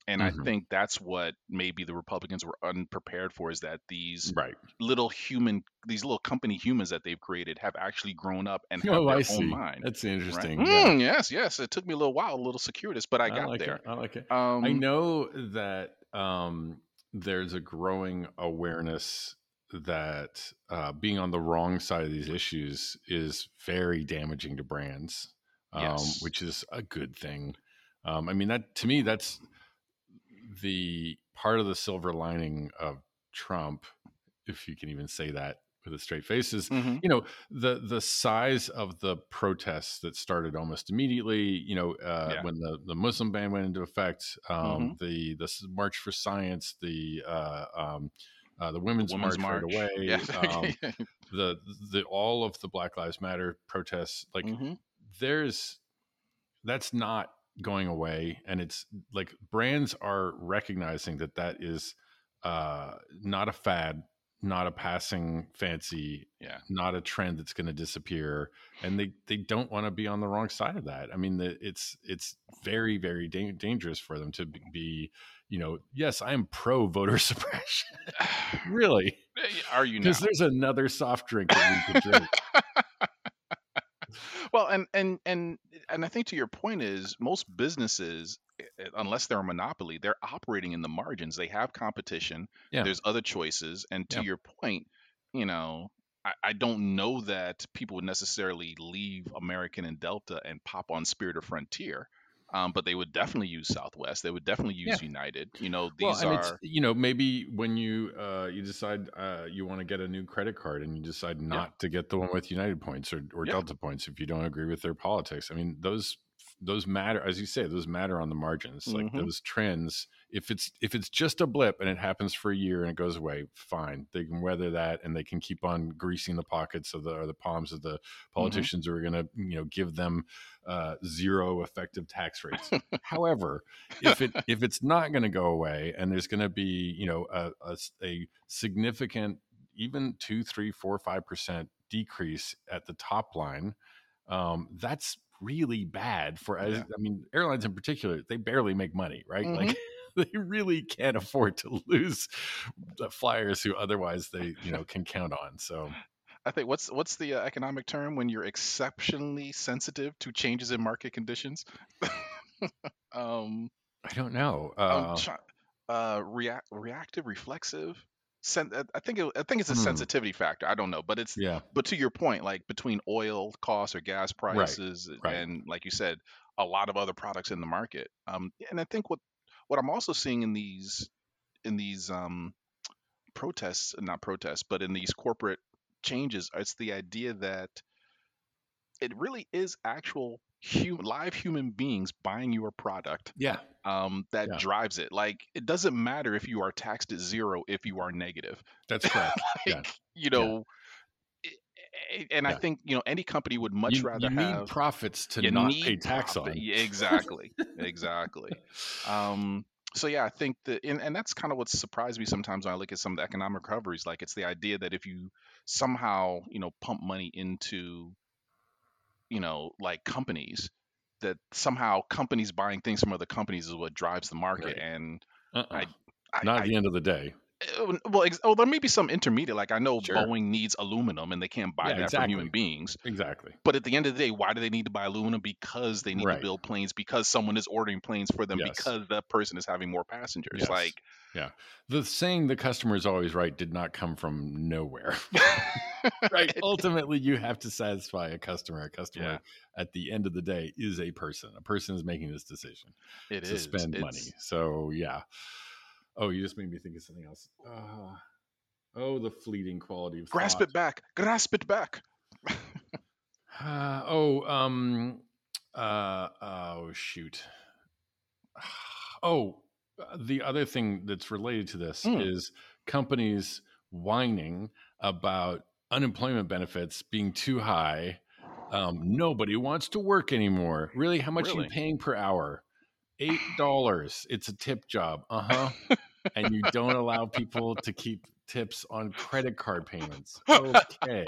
And I
Mhm.
think that's what maybe the Republicans were unprepared for is that these
right.
little human, these little company humans that they've created have actually grown up and have
Oh,
their
I
own
see.
mind.
That's
Right?
interesting. Yeah.
Mm, yes, yes. It took me a little while, a little circuitous, but I
I
got
like
there.
it. I like it.
Um,
I know that um, there's a growing awareness that uh, being on the wrong side of these issues is very damaging to brands, um,
Yes.
which is a good thing. Um, I mean, that to me, that's the part of the silver lining of Trump, if you can even say that with a straight face, is
mhm.
you know the the size of the protests that started almost immediately you know uh,
Yeah.
when the the muslim ban went into effect um, the the march for science the uh, um, uh, the women's,
Women's
march,
March.
right away
Yeah.
um, the the all of the black lives matter protests like
Mhm.
there's that's not going away and it's like brands are recognizing that that is uh not a fad not a passing fancy
Yeah.
not a trend that's going to disappear and they they don't want to be on the wrong side of that. I mean the, it's it's very very da- dangerous for them to be you know yes i'm pro voter suppression. Really?
Are you
because there's another soft drink that we could drink.
Well, and and and and I think to your point is most businesses, eh, unless they're a monopoly, they're operating in the margins. They have competition.
Yeah.
There's other choices, and to
Yeah.
your point, you know. I, I don't know that people would necessarily leave American and Delta and pop on Spirit or Frontier, um, but they would definitely use Southwest. They would definitely use United. You know, these
well,
are
you know maybe when you uh, you decide uh, you want to get a new credit card and you decide not to get the one with United points or, or
Yeah.
Delta points if you don't agree with their politics. I mean those those matter as you say those matter on the margins like
Mhm.
those trends. If it's if it's just a blip and it happens for a year and it goes away fine. They can weather that and they can keep on greasing the pockets of the or the palms of the politicians who are going to you know give them uh, zero effective tax rates. However if it if it's not going to go away and there's going to be you know a a significant even two three four five percent decrease at the top line um, that's really bad for as
Yeah.
i mean airlines in particular they barely make money right
Mhm.
like they really can't afford to lose the flyers who otherwise they you know can count on so
I think what's what's the uh, economic term when you're exceptionally sensitive to changes in market conditions? um,
i don't know uh,
try- uh, react, reactive, reflexive. Sen- I I think it, I think it's a
Hmm.
sensitivity factor. I don't know, but it's
yeah
but to your point, like between oil costs or gas prices,
right.
and like you said, a lot of other products in the market. Um, and I think what what I'm also seeing in these in these um, protests, not protests, but in these corporate changes, it's the idea that it really is actual hu- live human beings buying your product
yeah
um, that
Yeah.
drives it. Like it doesn't matter if you are taxed at zero if you are negative.
that's correct
like
Yeah.
you know, i- and I think you know any company would much
you,
rather
you
have
need profits to not pay tax
profit.
on
Yeah, exactly, exactly. Um, so yeah, I think that, and, and that's kind of what surprised me sometimes when I look at some of the economic recoveries. Like it's the idea that if you somehow, you know, pump money into, you know, like companies, that somehow companies buying things from other companies is what drives the market.
Right.
And
uh-uh.
I, I,
not
I
at the end of the day
Oh, well, ex- oh, there may be some intermediate. Like I know
Sure.
Boeing needs aluminum, and they can't buy
Yeah,
that from human beings.
exactly
But at the end of the day, why do they need to buy aluminum? Because they need
Right.
to build planes. Because someone is ordering planes for them.
Yes.
Because that person is having more passengers.
Yes.
Like, yeah,
the saying the customer is always right did not come from nowhere right ultimately you have to satisfy a customer a customer
Yeah.
at the end of the day is a person a person is making this decision
It
to
is.
spend
It's-
money so yeah oh you just made me think of something else uh, oh the fleeting quality of
Grasp
thought.
it back. Grasp it back.
Uh, oh, um, uh, oh, shoot. Oh, the other thing that's related to this
Hmm.
is companies whining about unemployment benefits being too high Um, nobody wants to work anymore. Really? How much are you paying per hour? Eight dollars. It's a tip job. Uh huh. and you don't allow people to keep tips on credit card payments. Okay.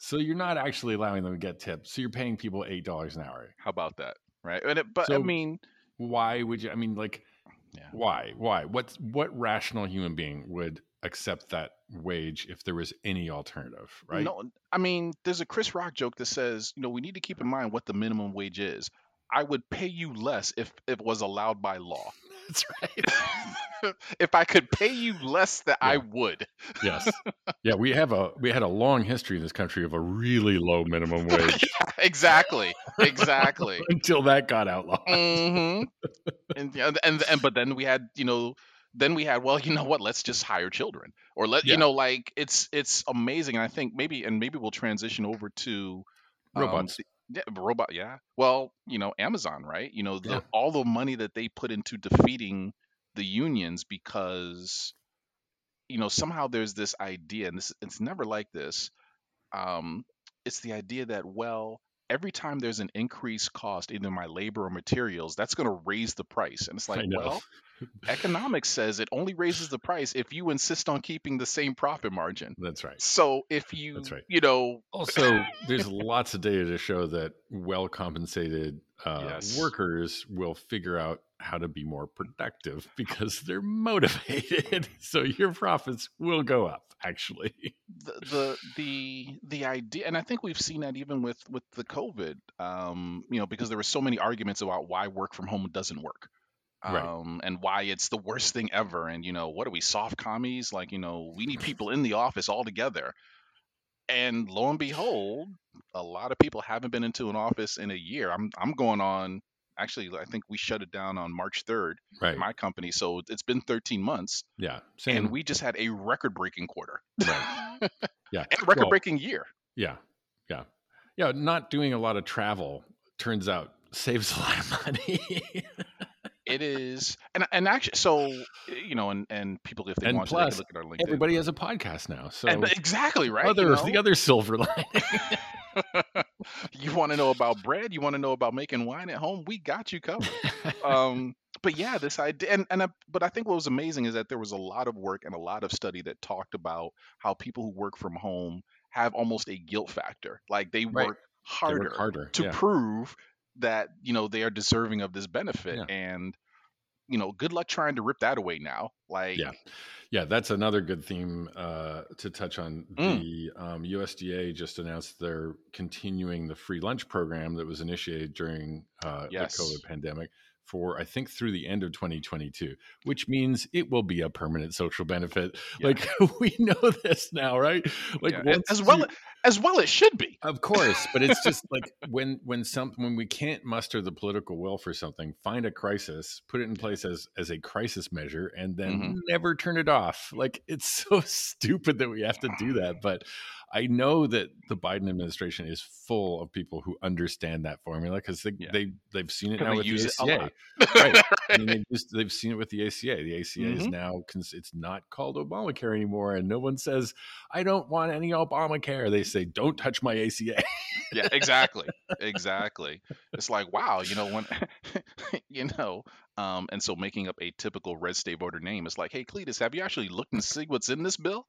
So you're not actually allowing them to get tips. So you're paying people eight dollars an hour.
How about that? Right. And it, but I mean,
Why would you? I mean, like,
Yeah.
why? Why? What? What rational human being would accept that wage if there was any alternative? Right?
no, I mean, there's a Chris Rock joke that says, you know, we need to keep in mind what the minimum wage is. I would pay you less if it was allowed by law.
That's right.
if I could pay you less, that I would.
yes. Yeah, we have a we had a long history in this country of a really low minimum wage
exactly. Exactly.
until that got outlawed.
hmm and, yeah, and and but then we had you know then we had well you know what let's just hire children or let
Yeah.
you know like it's it's amazing and I think maybe and maybe we'll transition over to um,
Robots.
the- yeah, robot yeah. Well you know Amazon right? You know the,
Yeah.
all the money that they put into defeating the unions because you know somehow there's this idea and this it's never like this um it's the idea that well every time there's an increased cost either my labor or materials that's going to raise the price and it's like well economics says it only raises the price if you insist on keeping the same profit margin
That's right.
so if you
That's right.
you know
Also, there's lots of data to show that well compensated uh,
Yes.
workers will figure out how to be more productive because they're motivated. so your profits will go up, actually.
the the the the idea and i think we've seen that even with with the covid um you know because there were so many arguments about why work from home doesn't work
Right.
um and why it's the worst thing ever and you know what are we soft commies like you know we need people in the office all together and lo and behold a lot of people haven't been into an office in a year i'm i'm going on actually i think we shut it down on march 3rd
Right.
my company so it's been 13 months
yeah. Same.
and we just had a record breaking quarter
Right. Yeah.
and a record breaking year
Yeah. Yeah. Yeah. Not doing a lot of travel turns out saves a lot of money.
It is, and and actually, so you know, and and people, if they
And
want to,
plus,
they can look at our LinkedIn.
Everybody has a podcast now. So
And exactly right.
other,
you, know?
the other silver lining.
you want to know about bread? You want to know about making wine at home? We got you covered. um, but yeah, this idea, and and I, but I think what was amazing is that there was a lot of work and a lot of study that talked about how people who work from home have almost a guilt factor, like they
Right.
work
They
harder
work harder.
to
yeah.
prove that you know they are deserving of this benefit
Yeah.
and you know good luck trying to rip that away now like
Yeah. Yeah, that's another good theme uh, to touch on.
Mm.
The um, USDA just announced they're continuing the free lunch program that was initiated during uh,
Yes.
the COVID pandemic for I think through the end of 2022, which means it will be a permanent social benefit.
Yeah.
Like we know this now, right? Like
yeah, as well
you-
as well it should be
of course, but it's just like when when some when we can't muster the political will for something, find a crisis, put it in place as as a crisis measure, and then
Mhm.
never turn it off. Like it's so stupid that we have to do that, but I know that the Biden administration is full of people who understand that formula because they,
Yeah.
they they've seen it now with
use
the ACA. Right. I mean, they just, they've seen it with the ACA. The ACA is
Mhm.
now it's not called Obamacare anymore, and no one says I don't want any Obamacare. They say don't touch my ACA.
yeah exactly exactly it's like wow you know when you know um and so making up a typical red state voter name is like hey cletus have you actually looked and see what's in this bill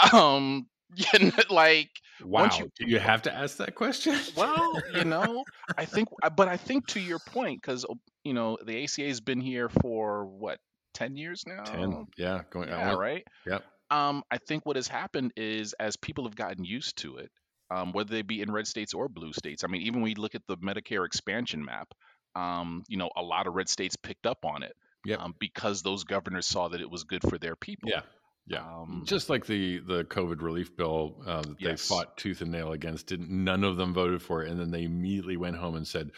um yeah, like
Wow.
Once you-
Do you have to ask that question?
well you know i think uh, but i think to your point because you know the aca has been here for what 10 years now
10. Yeah. Going
yeah,
almost-
right
Yep.
um i think what has happened is as people have gotten used to it um, whether they be in red states or blue states i mean even when you look at the medicare expansion map um, you know a lot of red states picked up on it
Yep.
um, because those governors saw that it was good for their people
Yeah. Yeah.
um,
Just like the the COVID relief bill uh, that
Yes.
they fought tooth and nail against, didn't none of them voted for it, and then they immediately went home and said,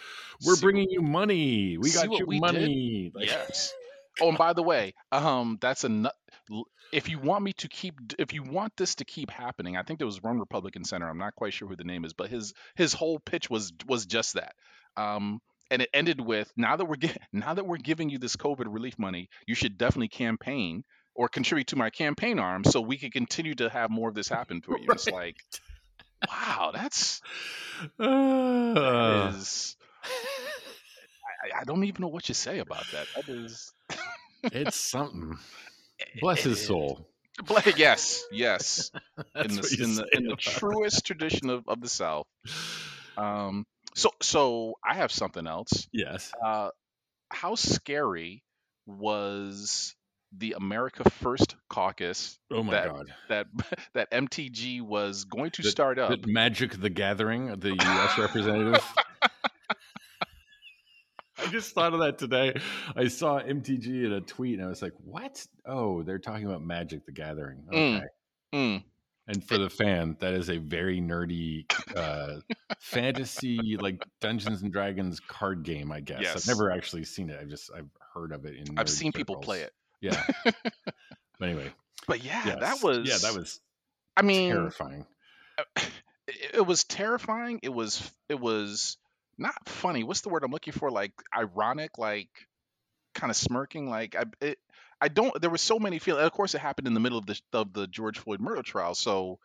"We're
See
bringing you money. We got you
we
money." Like-
yes oh and by the way um that's a if you want me to keep if you want this to keep happening i think there was one republican senator i'm not quite sure who the name is but his his whole pitch was was just that um and it ended with now that we're gi- now that we're giving you this covid relief money you should definitely campaign or contribute to my campaign arm so we can continue to have more of this happen for you it's like wow, that's
Uh,
is. I, I don't even know what you say about that. That is.
it's something. Bless his soul.
Bla- Yes, yes. In the in the in the truest tradition of, of the South. Um. So so I have something else.
Yes.
Uh, how scary was the America First caucus
Oh my
that
God.
that that MTG was going to
That-
start up?
Magic the Gathering, the U.S. representative. I just thought of that today. I saw MTG in a tweet and I was like, what? Oh, they're talking about Magic the Gathering.
Mm.
Okay.
Mm,
And for the fan, that is a very nerdy uh, fantasy, like Dungeons and Dragons card game, I guess.
Yes.
I've never actually seen it. I've just I've heard of it in
I've seen people play it,
Yeah. but anyway.
but yeah,
yes.
that was
Yeah, that was
I mean,
terrifying.
Uh, it, it was terrifying. It was it was not funny. What's the word I'm looking for? Like ironic, like kind of smirking. Like I it, I don't. There were so many feelings. Of course, it happened in the middle of the of the George Floyd murder trial. So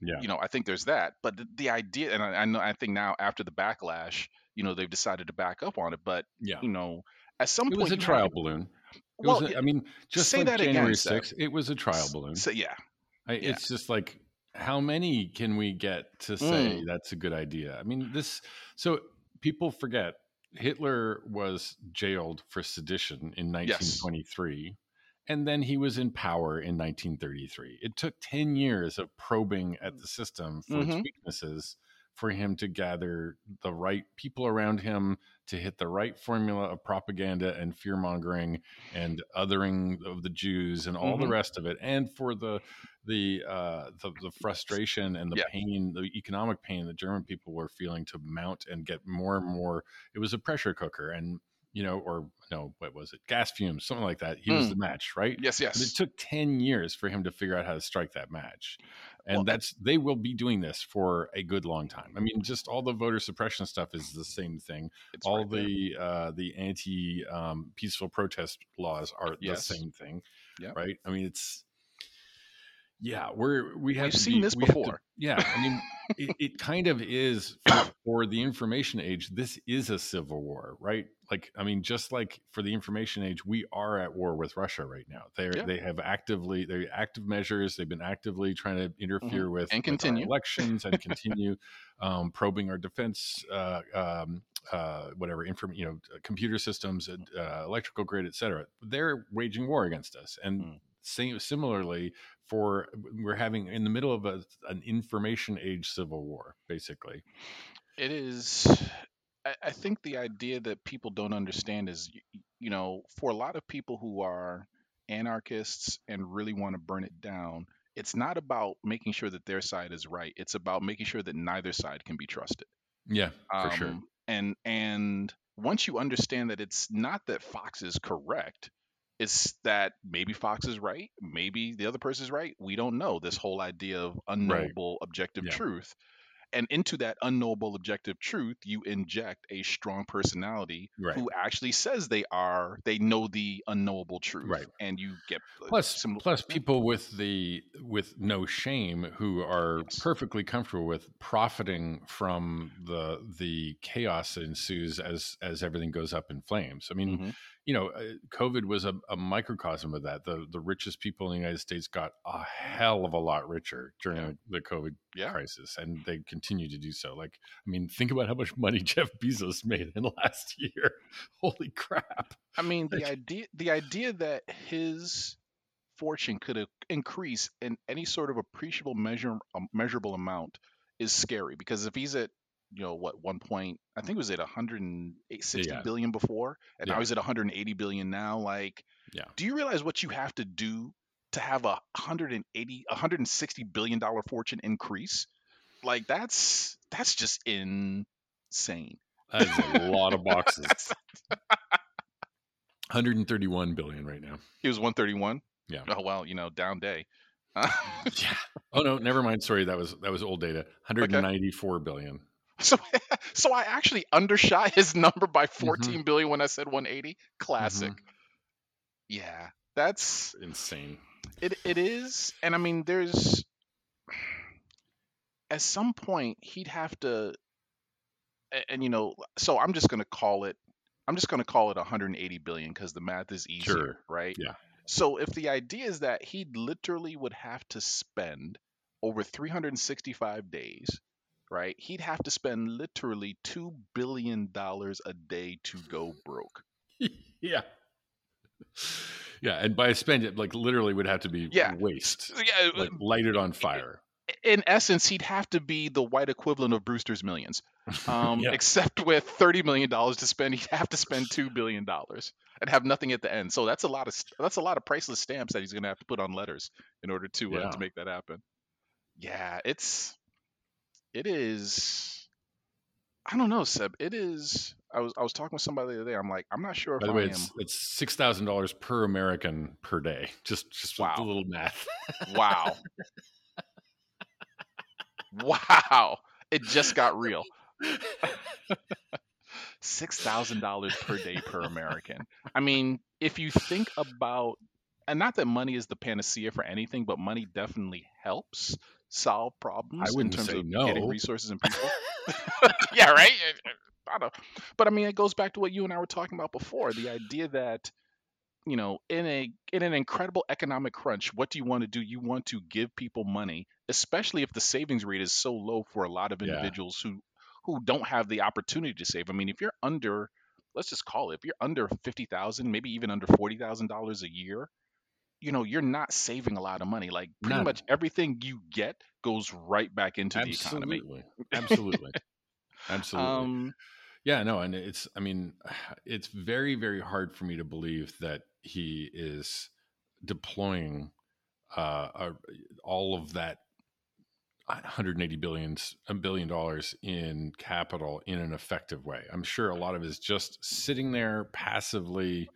Yeah.
you know, I think there's that. But the, the idea, and I, I know, I think now after the backlash, you know, they've decided to back up on it. But
Yeah.
you know, at some
It
point,
was a trial balloon. It
well,
I mean, just
say
like
that
January
Seb.
6th, it was a trial balloon.
so yeah,
I,
yeah.
It's just like, how many can we get to say
Mm.
that's a good idea? I mean, this, so people forget Hitler was jailed for sedition in 1923. And then he was in power in 1933. It took 10 years of probing at the system for its
Mhm.
weaknesses for him to gather the right people around him to hit the right formula of propaganda and fear mongering and othering of the Jews and all the
Mhm.
rest of it, and for the the uh, the, the frustration and the
Yeah.
pain, the economic pain that German people were feeling to mount and get more and more. It was a pressure cooker, and you know, or no, what was it? Gas fumes, something like that. He was
Mm.
the match, right?
yes,
But it took 10 years for him to figure out how to strike that match. And
Well,
that's they will be doing this for a good long time. I mean, just all the voter suppression stuff is the same thing. All
right
the uh, the anti um, peaceful protest laws are
Yes.
the same thing,
Yep.
right? I mean, it's yeah, we're we have
seen
be-
this
have to-
before.
yeah, I mean, it, it kind of is for, for the information age. This is a civil war, right? Like, I mean, just like for the information age, we are at war with Russia right now. They
Yeah.
they have actively they active measures. They've been actively trying to interfere with
Mm-hmm. And
with our
continue.
elections and continue um, probing our defense. Uh, um, uh, whatever inform you know computer systems uh, electrical grid etc they're waging war against us and
Mm.
same similarly for we're having in the middle of a, an information age civil war basically
It is. I, I think the idea that people don't understand is, you know, for a lot of people who are anarchists and really want to burn it down, it's not about making sure that their side is right. It's about making sure that neither side can be trusted.
yeah for sure
Um, And and once you understand that it's not that Fox is correct, it's that maybe Fox is right, maybe the other person is right. We don't know. This whole idea of unknowable objective
Yeah.
truth. And into that unknowable objective truth, you inject a strong personality
Right.
who actually says they are, they know the unknowable truth.
Right.
And you get
plus
sim-
plus people with the with no shame who are
Yes.
perfectly comfortable with profiting from the the chaos that ensues as as everything goes up in flames i mean
Mhm.
You know uh, covid was a, a microcosm of that the the richest people in the united states got a hell of a lot richer during
Yeah.
the, covid
Yeah.
crisis and they continue to do so like i mean think about how much money jeff bezos made in last year holy crap
I mean, the idea the idea that his fortune could increase in any sort of appreciable measure um, measurable amount is scary because if he's at you know what one point I think it was at 160
Yeah.
billion before and now he's at 180 billion now like
Yeah.
do you realize what you have to do to have a 180 160 billion dollar fortune increase like that's that's just insane
that is a lot of boxes 131 billion right now
he was 131
Yeah.
oh well you know down day
Yeah. Oh no, never mind. Sorry, that was that was old data. 194 billion.
So, so I actually undershot his number by
Mm-hmm.
14 billion when I said 180. Classic. Yeah, that's
Insane.
it. It is, and I mean, there's at some point he'd have to a- and, you know so i'm just going to call it i'm just to call it 180 billion because the math is easier
Sure.
right
Yeah.
so if the idea is that he literally would have to spend over 365 days right he'd have to spend literally 2 billion dollars a day to go broke
yeah. Yeah, and by spend it, like literally would have to be
Yeah.
waste,
yeah
like lighted on fire.
in essence he'd have to be the white equivalent of brewster's millions um,
Yeah.
except with thirty million dollars to spend, he'd have to spend two billion dollars and have nothing at the end. So that's a lot of that's a lot of priceless stamps that he's going to have to put on letters in order to uh,
Yeah.
to make that happen. Yeah, it's it is. I don't know, Seb. It is. I was I was talking with somebody the other day. I'm like, I'm not sure if
By the
I
way,
am.
it's it's six thousand dollars per American per day. Just just
Wow.
a little math.
Wow. wow. It just got real. six thousand dollars per day per American. I mean, if you think about, and not that money is the panacea for anything, but money definitely helps solve problems in
wouldn't
terms
say
of getting
no.
resources and people. yeah, right. Eh, eh, I don't. But I mean, it goes back to what you and I were talking about before. The idea that you know, in a in an incredible economic crunch, what do you want to do? You want to give people money, especially if the savings rate is so low for a lot of
Yeah.
individuals who who don't have the opportunity to save. I mean, if you're under, let's just call it, if you're under fifty thousand, maybe even under forty thousand dollars a year, you know, you're not saving a lot of money. Like pretty
None.
much everything you get goes right back into the economy.
Absolutely, absolutely, absolutely.
Um,
Yeah, no, and it's I mean, it's very very hard for me to believe that he is deploying uh, uh all of that 180 billions a billion dollars in capital in an effective way. I'm sure a lot of it is just sitting there passively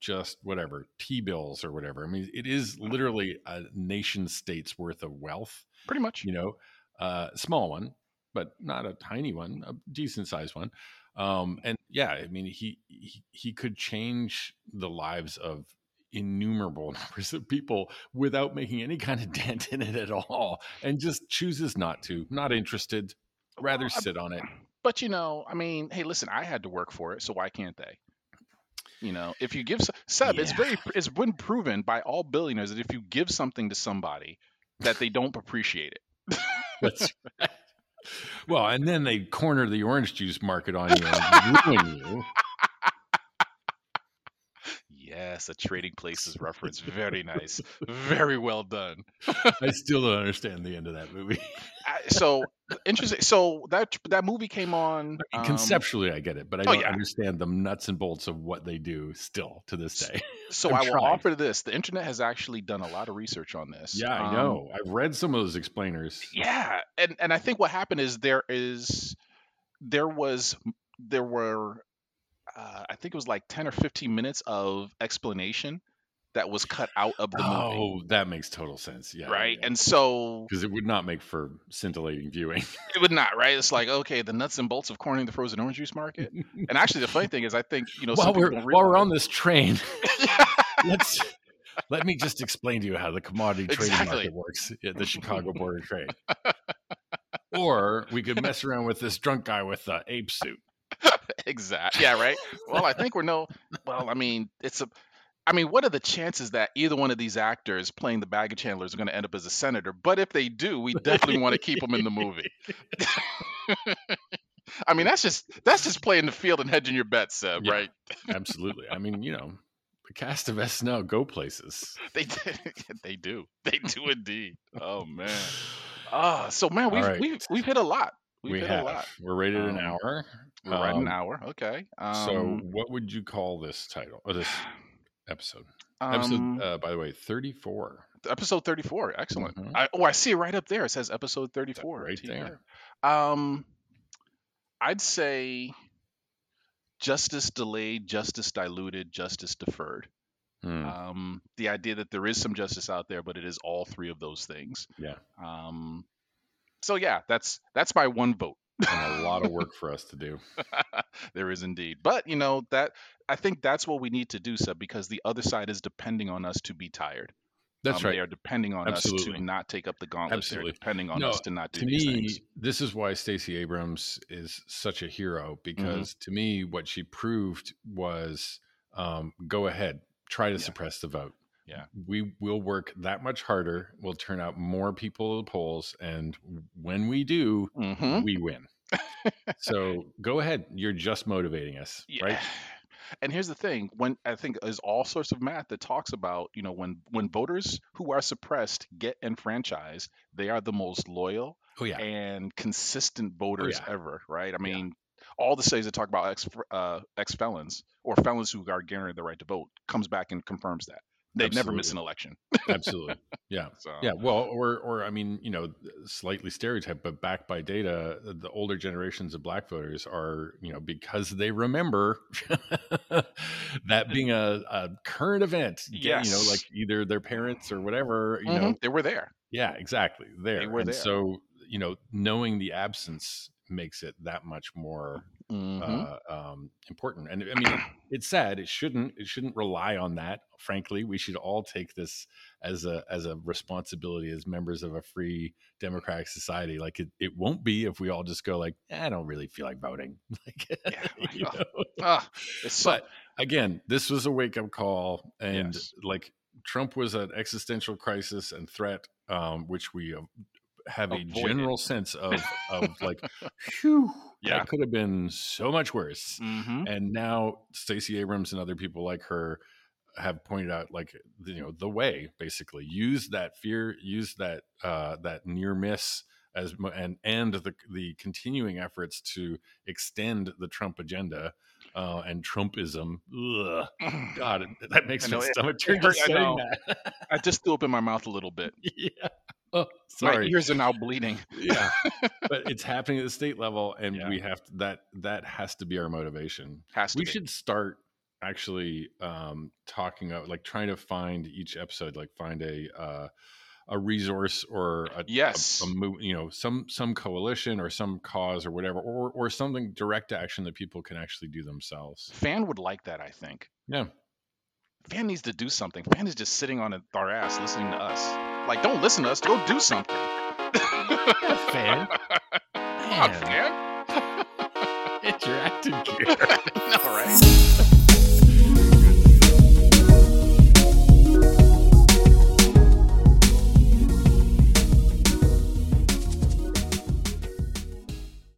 just whatever T-bills or whatever. I mean, it is literally a nation state's worth of wealth
pretty much.
you know, uh, small one, but not a tiny one, a decent sized one. Um, and yeah, I mean, he, he he could change the lives of innumerable numbers of people without making any kind of dent in it at all, and just chooses not to, not interested, rather sit on it.
But you know, I mean, hey, listen, I had to work for it, so why can't they? You know, if you give Seb, it's very it's been proven by all billionaires that if you give something to somebody, that they don't appreciate it.
That's right. Well, and then they corner the orange juice market on you and ruin you.
Yes, a trading places reference. Very nice. Very well done.
I still don't understand the end of that movie.
I- So interesting. So that that movie came on. um,
Conceptually, I get it, but I
oh,
don't
yeah.
understand the nuts and bolts of what they do still to this day.
so I will offer this. The internet has actually done a lot of research on this.
yeah, I
Um,
know. I've read some of those explainers.
Yeah, and and I think what happened is there is there was there were uh, I think it was like ten or fifteen minutes of explanation that was cut out of the movie,
Oh, that makes total sense. Yeah,
right? And so
because it would not make for scintillating viewing.
it would not, right? It's like okay, the nuts and bolts of cornering the frozen orange juice market. And actually, the funny thing is, I think you know
while we're while we're on this train, let's let me just explain to you how the commodity trading
Exactly.
market works at the Chicago Board of Trade. or we could mess around with this drunk guy with the ape suit.
exact, yeah, right. Well, I think we're no. Well, I mean, it's a. I mean, what are the chances that either one of these actors playing the baggage handler is going to end up as a senator? But if they do, we definitely want to keep them in the movie. I mean, that's just that's just playing the field and hedging your bets, Seb,
Yeah.
right?
Absolutely. I mean, you know, the cast of SNL go places.
They they do, they do indeed. Oh man. Ah, so man, we've
right.
we've we've hit a lot. We've
we have.
A lot.
We're rated an
Um,
hour.
We're right an
Um,
hour. Okay.
so,
Um,
what would you call this title or this episode? Episode,
um,
uh, by the way, thirty-four.
episode 34 excellent
Mhm.
I, oh i see it right up there it says episode 34
right
T
there.
um i'd say justice delayed justice diluted justice deferred
Hmm,
um the idea that there is some justice out there but it is all three of those things
yeah,
um so yeah that's that's my one vote
and a lot of work for us to do.
there is indeed but you know that i think that's what we need to do Seb, because the other side is depending on us to be tired
That's
Um,
right.
They are depending on us to not take up the gauntlet.
Absolutely.
They're depending on
No,
us to not do
to me,
things.
this is why Stacey Abrams is such a hero because to me, what she proved was um, go ahead, try to
Yeah.
suppress the vote.
Yeah.
We will work that much harder. We'll turn out more people to the polls. And when we do,
Mhm.
we win. so go ahead. You're just motivating us,
Yeah.
right?
And here's the thing: when I think there's all sorts of math that talks about, you know, when when voters who are suppressed get enfranchised, they are the most loyal
Oh, yeah.
and consistent voters
yeah.
ever, right? I
Yeah.
mean, all the studies that talk about ex uh, ex felons or felons who are guaranteed the right to vote comes back and confirms that they never miss an election.
Absolutely. Yeah.
So
Yeah, well, or or I mean, you know, slightly stereotyped, but backed by data, the older generations of black voters are, you know, because they remember that being a, a current event. get- You know, like either their parents or whatever, you
Mhm,
know.
they were there.
Yeah, exactly. There.
They were
and
there.
so, you know, knowing the absence makes it that much more
Mhm.
uh, um, important. And I mean, it's sad. It shouldn't. It shouldn't rely on that. Frankly, we should all take this as a as a responsibility as members of a free democratic society. Like it, it won't be if we all just go like, "Eh, I don't really feel like voting. Like,
Yeah,
you know? But again, this was a wake up call, and
Yes.
like Trump was an existential crisis and threat, um, which we have a general sense of of like, whew,
Yeah.
that could have been so much worse.
mhm.
And now Stacey Abrams and other people like her have pointed out like you know the way basically use that fear, use that uh, that near miss as and and the the continuing efforts to extend the Trump agenda uh, and Trumpism. Ugh, God, that makes
I know,
my stomach turn
I
that.
I just threw up in my mouth a little bit.
yeah. Oh,
My
sorry.
ears are now bleeding.
yeah, but it's happening at the state level, and
Yeah.
we have to, that. That has to be our motivation.
Has to
we
be.
should start actually um talking about like trying to find each episode like find a uh a resource or a,
Yes.
a, a move you know some some coalition or some cause or whatever or or something direct action that people can actually do themselves
Fan would like that, I think.
yeah
Fan needs to do something. Fan is just sitting on our ass listening to us. Like, don't listen to us. Go do something.
fan.
Come on,
Man.
fan.
it's your acting gear
no, right?